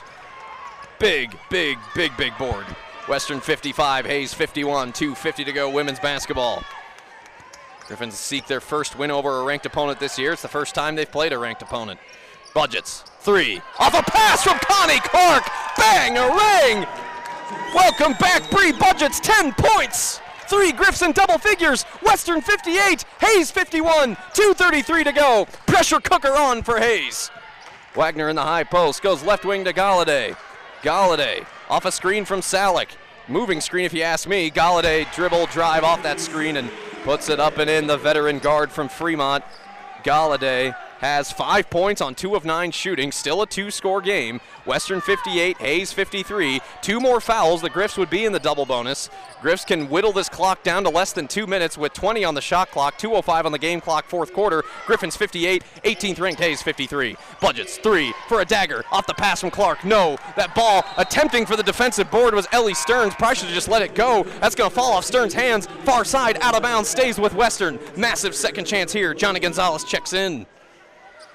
Big, big, big, big board. Western 55, Hays 51, 2.50 to go women's basketball. Griffins seek their first win over a ranked opponent this year. It's the first time they've played a ranked opponent. Budgets, three, off a pass from Connie Clark. Bang, a ring. Welcome back, Bree Budgets, 10 points. Three Griffs in double figures. Western 58, Hays 51, 2.33 to go. Pressure cooker on for Hays. Wagner in the high post goes left wing to Galladay. Galladay off a screen from Salick. Moving screen, if you ask me. Galladay dribble drive off that screen and puts it up and in. The veteran guard from Fremont. Galladay has five points on two of nine shooting. Still a two score game. Western 58, Hays 53. Two more fouls. The Griffs would be in the double bonus. Griffs can whittle this clock down to less than two minutes with 20 on the shot clock, 2.05 on the game clock, fourth quarter. Griffins 58, 18th ranked Hays 53. Budgets three for a dagger off the pass from Clark. No, that ball attempting for the defensive board was Ellie Stearns. Probably should have just let it go. That's going to fall off Stearns' hands. Far side, out of bounds, stays with Western. Massive second chance here. Johnny Gonzalez checks in.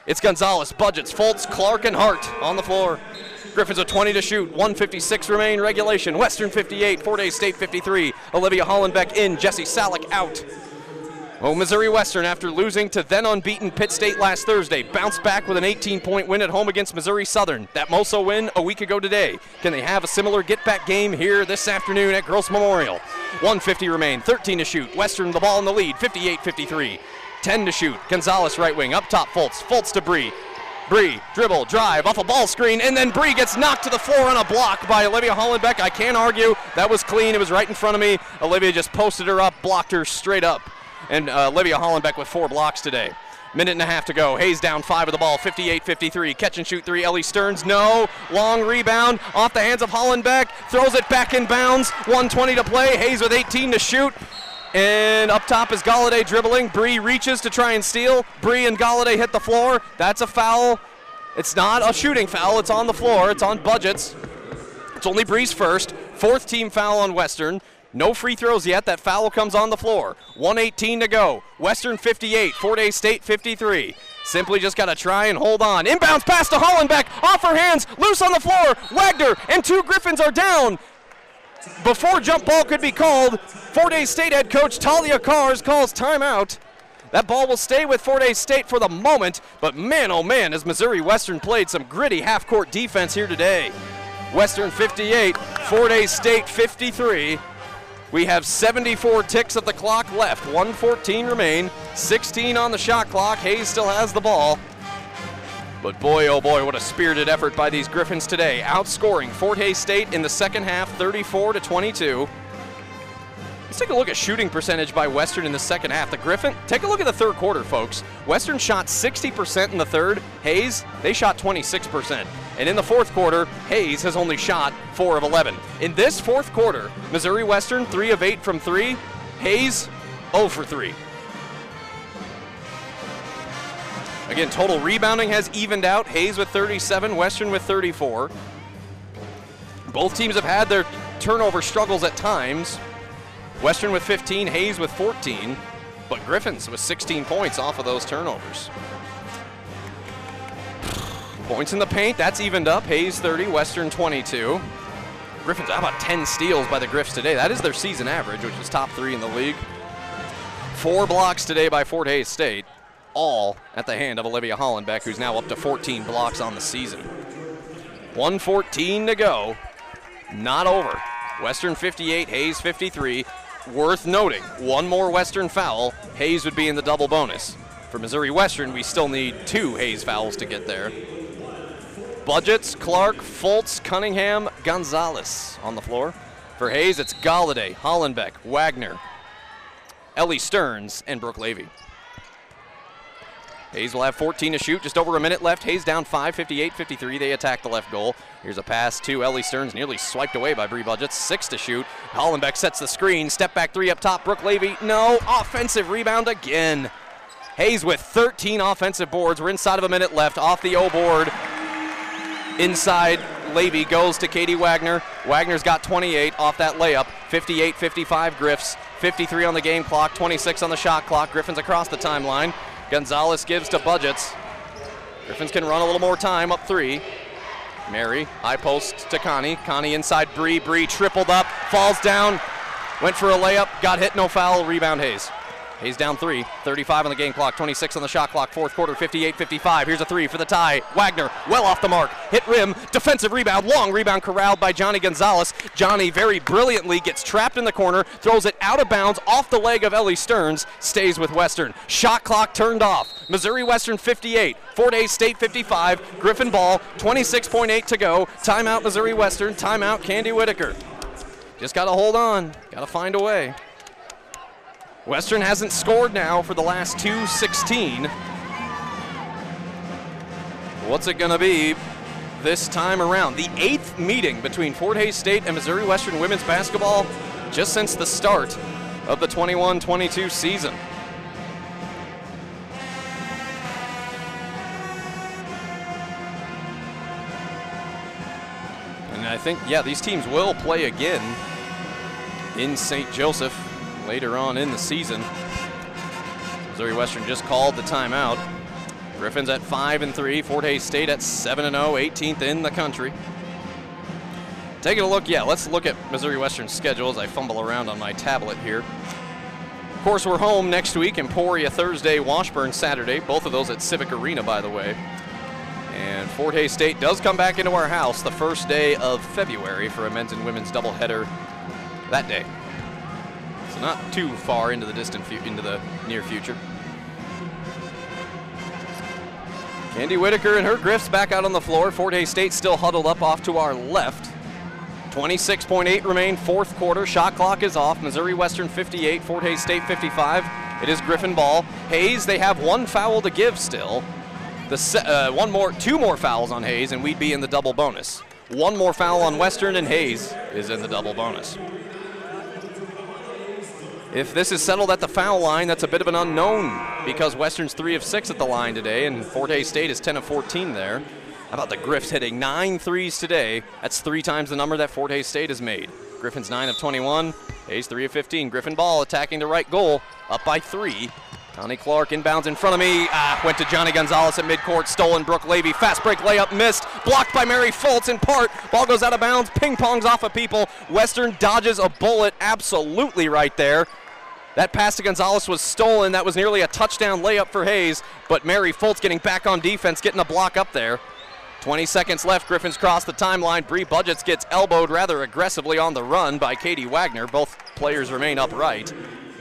It's Gonzalez, Budgets, Fultz, Clark, and Hart on the floor. Griffins with 20 to shoot, 156 remain regulation. Western 58, Fort Hays State 53. Olivia Hollenbeck in, Jesse Salick out. Oh, Missouri Western, after losing to then unbeaten Pitt State last Thursday, bounced back with an 18 point win at home against Missouri Southern. That Moso win a week ago today. Can they have a similar get back game here this afternoon at Gross Memorial? 150 remain, 13 to shoot. Western the ball in the lead, 58 53. 10 to shoot. Gonzalez right wing, up top Fultz. Fultz to Bree. Bree, dribble, drive, off a ball screen, and then Bree gets knocked to the floor on a block by Olivia Hollenbeck. I can't argue. That was clean. It was right in front of me. Olivia just posted her up, blocked her straight up. And uh, Olivia Hollenbeck with four blocks today. Minute and a half to go. Hays down five of the ball, 58 53. Catch and shoot three. Ellie Stearns, no. Long rebound off the hands of Hollenbeck. Throws it back in bounds. 120 to play. Hays with 18 to shoot. And up top is Galladay dribbling. Bree reaches to try and steal. Bree and Galladay hit the floor. That's a foul. It's not a shooting foul. It's on the floor. It's on budgets. It's only Bree's first. Fourth team foul on Western. No free throws yet. That foul comes on the floor. 118 to go. Western 58, Fort Hays State 53. Simply just got to try and hold on. Inbounds pass to Hollenbeck. Off her hands. Loose on the floor. Wagner and two Griffins are down. Before jump ball could be called, Fort Hays State head coach Talia Caress calls timeout. That ball will stay with Fort Hays State for the moment, but man, oh man, has Missouri Western played some gritty half court defense here today. Western 58, Fort Hays State 53. We have 74 ticks of the clock left, 114 remain, 16 on the shot clock. Hays still has the ball. But boy, oh boy, what a spirited effort by these Griffins today, outscoring Fort Hays State in the second half, 34 to 22. Let's take a look at shooting percentage by Western in the second half. The Griffin, take a look at the third quarter, folks. Western shot 60% in the third. Hays, they shot 26%. And in the fourth quarter, Hays has only shot 4 of 11. In this fourth quarter, Missouri Western, 3 of 8 from 3. Hays, 0 for 3. Again, total rebounding has evened out. Hays with 37, Western with 34. Both teams have had their turnover struggles at times. Western with 15, Hays with 14, but Griffins with 16 points off of those turnovers. Points in the paint, that's evened up. Hays 30, Western 22. Griffins, how about 10 steals by the Griffs today? That is their season average, which is top three in the league. Four blocks today by Fort Hays State all at the hand of Olivia Hollenbeck, who's now up to 14 blocks on the season. 114 to go. Not over. Western 58, Hays 53. Worth noting, one more Western foul, Hays would be in the double bonus. For Missouri Western, we still need two Hays fouls to get there. Budgets, Clark, Fultz, Cunningham, Gonzalez on the floor. For Hays, it's Galladay, Hollenbeck, Wagner, Ellie Stearns, and Brooke Levy. Hays will have 14 to shoot, just over a minute left. Hays down 5, 58 53. They attack the left goal. Here's a pass to Ellie Stearns, nearly swiped away by Bree Budgets. Six to shoot. Hollenbeck sets the screen. Step back three up top. Brooke Levy, no. Offensive rebound again. Hays with 13 offensive boards. We're inside of a minute left. Off the O board. Inside, Levy goes to Katie Wagner. Wagner's got 28 off that layup. 58 55 Griffs. 53 on the game clock, 26 on the shot clock. Griffins across the timeline. Gonzalez gives to Budgets. Griffins can run a little more time up three. Mary, high post to Connie. Connie inside Bree. Bree tripled up, falls down, went for a layup, got hit, no foul, rebound Hays. Hays down three, 35 on the game clock, 26 on the shot clock, fourth quarter, 58 55. Here's a three for the tie. Wagner, well off the mark, hit rim, defensive rebound, long rebound corralled by Johnny Gonzalez. Johnny very brilliantly gets trapped in the corner, throws it out of bounds off the leg of Ellie Stearns, stays with Western. Shot clock turned off. Missouri Western 58, Fort Hays State 55. Griffin ball, 26.8 to go. Timeout Missouri Western, timeout Candi Whitaker. Just got to hold on, got to find a way. Western hasn't scored now for the last two 16. What's it going to be this time around? The eighth meeting between Fort Hays State and Missouri Western women's basketball just since the start of the 21 22 season. And I think, yeah, these teams will play again in St. Joseph later on in the season. Missouri Western just called the timeout. Griffins at 5 and 3, Fort Hays State at 7 and 0, 18th in the country. Taking a look, yeah, let's look at Missouri Western's schedule as I fumble around on my tablet here. Of course, we're home next week, Emporia Thursday, Washburn Saturday, both of those at Civic Arena, by the way. And Fort Hays State does come back into our house the first day of February for a men's and women's doubleheader that day. Not too far into the distant into the near future. Candi Whitaker and her Griffs back out on the floor. Fort Hays State still huddled up off to our left. 26.8 remain fourth quarter. Shot clock is off. Missouri Western 58, Fort Hays State 55. It is Griffin ball. Hays, they have one foul to give still. The uh, one more, two more fouls on Hays, and we'd be in the double bonus. One more foul on Western, and Hays is in the double bonus. If this is settled at the foul line, that's a bit of an unknown because Western's three of six at the line today, and Fort Hays State is 10 of 14 there. How about the Griffs hitting nine threes today? That's three times the number that Fort Hays State has made. Griffin's 9 of 21, Hays 3 of 15. Griffin ball attacking the right goal, up by three. Connie Clark inbounds in front of me. Ah, went to Johnny Gonzalez at midcourt. Stolen Brooke Levy. Fast break layup missed. Blocked by Mary Fultz in part. Ball goes out of bounds. Ping pongs off of people. Western dodges a bullet absolutely right there. That pass to Gonzalez was stolen. That was nearly a touchdown layup for Hays, but Mary Fultz getting back on defense, getting a block up there. 20 seconds left. Griffins cross the timeline. Bree Budgets gets elbowed rather aggressively on the run by Katie Wagner. Both players remain upright.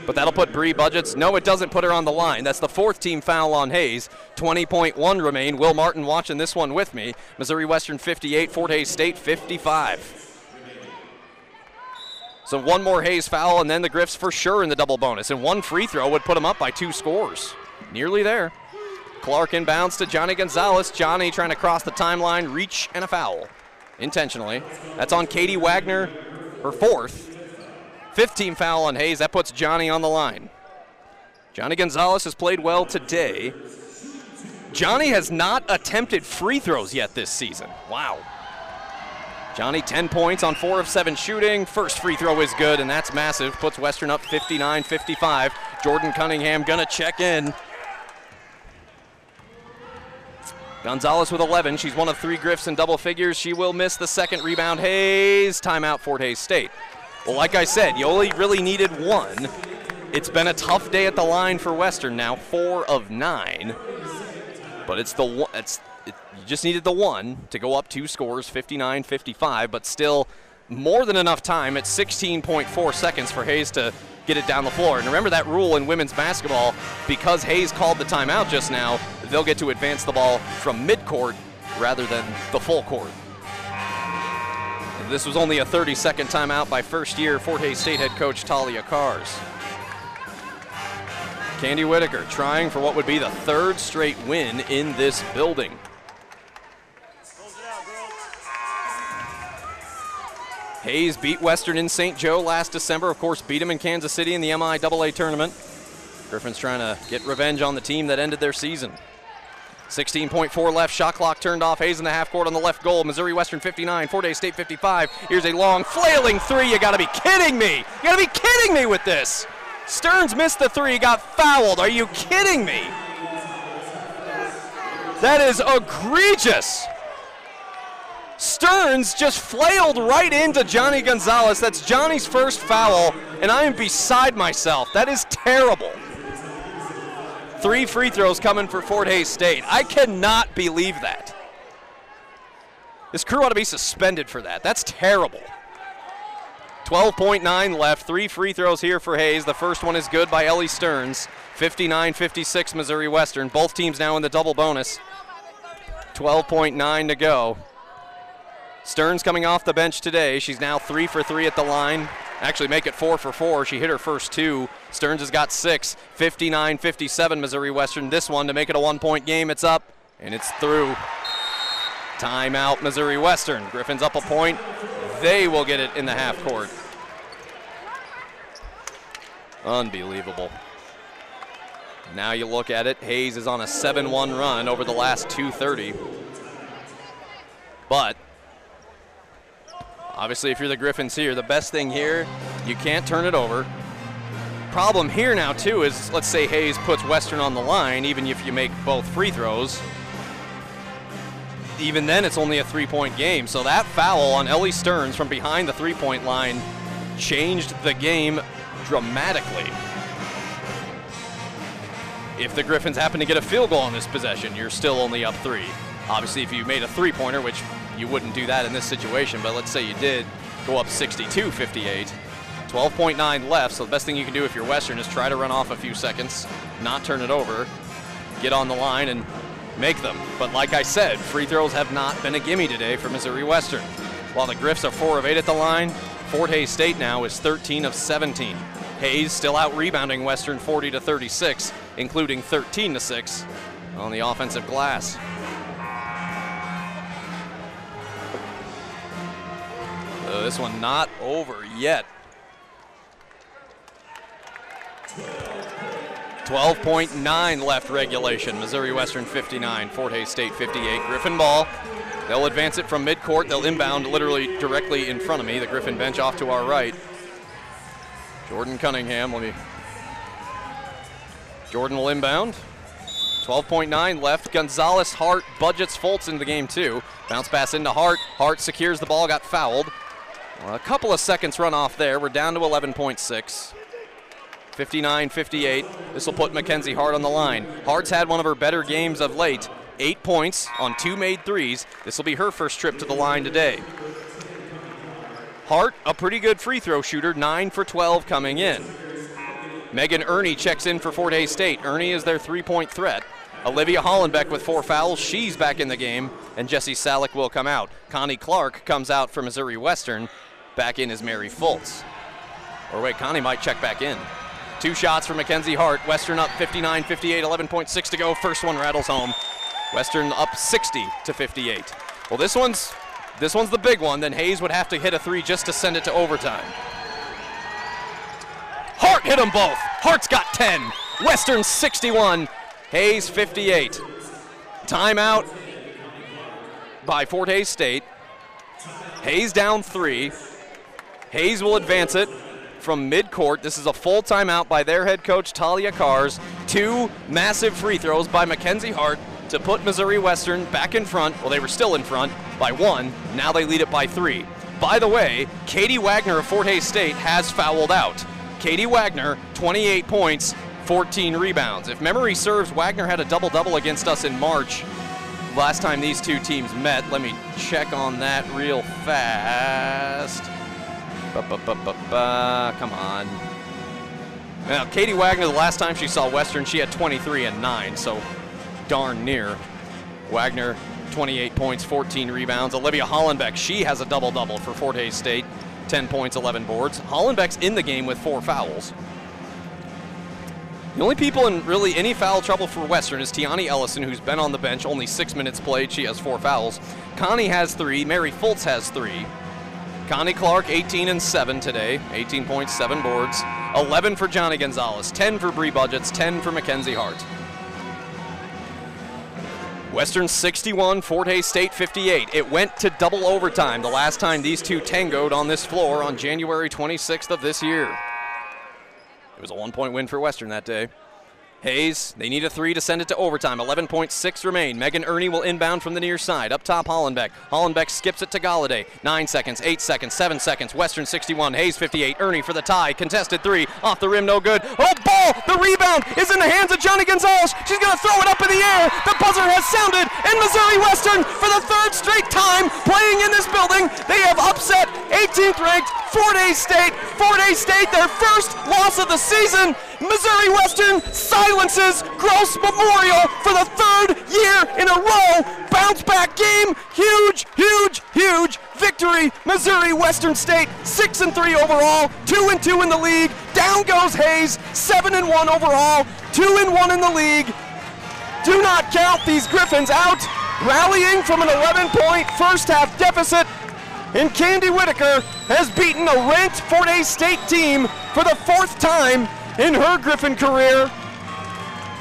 But that'll put Bree Budgets. No, it doesn't put her on the line. That's the fourth team foul on Hays. 20.1 remain. Will Martin watching this one with me. Missouri Western 58, Fort Hays State 55. So one more Hays foul, and then the Griffs for sure in the double bonus. And one free throw would put them up by two scores. Nearly there. Clark inbounds to Johnny Gonzalez. Johnny trying to cross the timeline, reach, and a foul. Intentionally. That's on Katie Wagner, her fourth. 15 foul on Hays. That puts Johnny on the line. Johnny Gonzalez has played well today. Johnny has not attempted free throws yet this season. Wow. Johnny, 10 points on 4 of 7 shooting. First free throw is good, and that's massive. Puts Western up 59 55. Jordan Cunningham gonna check in. Gonzalez with 11. She's one of three Griffs in double figures. She will miss the second rebound. Hays, timeout, Fort Hays State. Well, like I said, you only really needed one. It's been a tough day at the line for Western now, four of nine. But it's the one. It's you just needed the one to go up two scores, 59 55, but still more than enough time at 16.4 seconds for Hays to get it down the floor. And remember that rule in women's basketball because Hays called the timeout just now, they'll get to advance the ball from midcourt rather than the full court. This was only a 30 second timeout by first year Fort Hays State head coach Talia Caress. Candi Whitaker trying for what would be the third straight win in this building. Hays beat Western in St. Joe last December. Of course, beat him in Kansas City in the MIAA tournament. Griffin's trying to get revenge on the team that ended their season. 16.4 left, shot clock turned off. Hays in the half court on the left goal. Missouri Western 59, Fort Hays State 55. Here's a long flailing three. You gotta be kidding me. You gotta be kidding me with this. Stearns missed the three, got fouled. Are you kidding me? That is egregious. Stearns just flailed right into Johnny Gonzalez. That's Johnny's first foul, and I am beside myself. That is terrible. Three free throws coming for Fort Hays State. I cannot believe that. This crew ought to be suspended for that. That's terrible. 12.9 left. Three free throws here for Hays. The first one is good by Ellie Stearns. 59 56 Missouri Western. Both teams now in the double bonus. 12.9 to go. Stearns coming off the bench today. She's now three for three at the line. Actually, make it four for four. She hit her first two. Stearns has got six. 59 57 Missouri Western. This one to make it a one point game. It's up and it's through. Timeout, Missouri Western. Griffins up a point. They will get it in the half court. Unbelievable. Now you look at it. Hays is on a 7 1 run over the last 230. But obviously, if you're the Griffins here, the best thing here, you can't turn it over. Problem here now, too, is let's say Hays puts Western on the line, even if you make both free throws. Even then, it's only a three point game. So that foul on Ellie Stearns from behind the three point line changed the game dramatically. If the Griffins happen to get a field goal on this possession, you're still only up three. Obviously, if you made a three pointer, which you wouldn't do that in this situation, but let's say you did go up 62 58. 12.9 left, so the best thing you can do if you're Western is try to run off a few seconds, not turn it over, get on the line, and make them. But like I said, free throws have not been a gimme today for Missouri Western. While the Griffs are 4 of 8 at the line, Fort Hays State now is 13 of 17. Hays still out rebounding Western 40 to 36, including 13 to 6 on the offensive glass. So this one not over yet. 12.9 left regulation. Missouri Western 59, Fort Hays State 58. Griffin ball. They'll advance it from midcourt. They'll inbound literally directly in front of me. The Griffin bench off to our right. Jordan Cunningham, let me. Jordan will inbound. 12.9 left. Gonzalez, Hart, budgets Fultz into the game too. Bounce pass into Hart. Hart secures the ball, got fouled. Well, a couple of seconds run off there. We're down to 11.6. 59 58. This will put Mackenzie Hart on the line. Hart's had one of her better games of late. Eight points on two made threes. This will be her first trip to the line today. Hart, a pretty good free throw shooter, 9 for 12 coming in. Megan Ernie checks in for Fort Hays State. Ernie is their three point threat. Olivia Hollenbeck with four fouls. She's back in the game, and Jesse Salick will come out. Connie Clark comes out for Missouri Western. Back in is Mary Fultz. Or wait, Connie might check back in. Two shots for Mackenzie Hart. Western up 59 58, 11.6 to go. First one rattles home. Western up 60 to 58. Well, this one's this one's the big one. Then Hays would have to hit a three just to send it to overtime. Hart hit them both. Hart's got 10. Western 61. Hays 58. Timeout by Fort Hays State. Hays down three. Hays will advance it from midcourt. This is a full timeout by their head coach, Talia Caress. Two massive free throws by Mackenzie Hart to put Missouri Western back in front. Well, they were still in front by one. Now they lead it by three. By the way, Katie Wagner of Fort Hays State has fouled out. Katie Wagner, 28 points, 14 rebounds. If memory serves, Wagner had a double double against us in March. Last time these two teams met, let me check on that real fast. Ba-ba-ba-ba-ba. Come on. Now, Katie Wagner, the last time she saw Western, she had 23 and 9, so darn near. Wagner, 28 points, 14 rebounds. Olivia Hollenbeck, she has a double double for Fort Hays State, 10 points, 11 boards. Hollenbeck's in the game with four fouls. The only people in really any foul trouble for Western is Tiani Ellison, who's been on the bench, only six minutes played. She has four fouls. Connie has three. Mary Fultz has three. Connie Clark, 18 and 7 today, 18 points, 7 boards. 11 for Johnny Gonzalez, 10 for Bree Budgets, 10 for Mackenzie Hart. Western 61, Fort Hays State 58. It went to double overtime the last time these two tangoed on this floor on January 26th of this year. It was a one point win for Western that day. Hays, they need a three to send it to overtime. 11.6 remain. Megan Ernie will inbound from the near side. Up top, Hollenbeck. Hollenbeck skips it to Galladay. Nine seconds, eight seconds, seven seconds. Western 61, Hays 58. Ernie for the tie. Contested three. Off the rim, no good. Oh, ball! The rebound is in the hands of Johnny Gonzalez. She's going to throw it up in the air. The buzzer has sounded, and Missouri Western, for the third straight time playing in this building, they have upset 18th ranked Fort Hays State. Fort Hays State, their first loss of the season. Missouri Western Gross Memorial for the third year in a row. Bounce back game, huge, huge, huge victory. Missouri Western State, six and three overall, two and two in the league. Down goes Hays, seven and one overall, two and one in the league. Do not count these Griffins out. Rallying from an 11 point first half deficit, and Candi Whitaker has beaten a ranked Fort Hays State team for the fourth time in her Griffin career.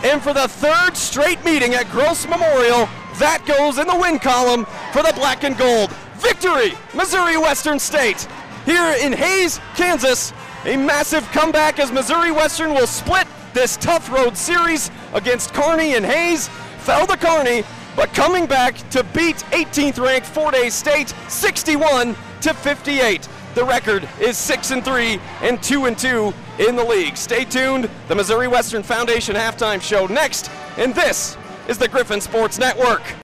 And for the third straight meeting at Gross Memorial, that goes in the win column for the black and gold. Victory, Missouri Western State. Here in Hays, Kansas, a massive comeback as Missouri Western will split this tough road series against Kearney and Hays. Fell to Kearney, but coming back to beat 18th ranked Fort Hays State 61 to 58. The record is 6 and 3 and 2 and 2 in the league. Stay tuned. The Missouri Western Foundation halftime show next, and this is the Griffin Sports Network.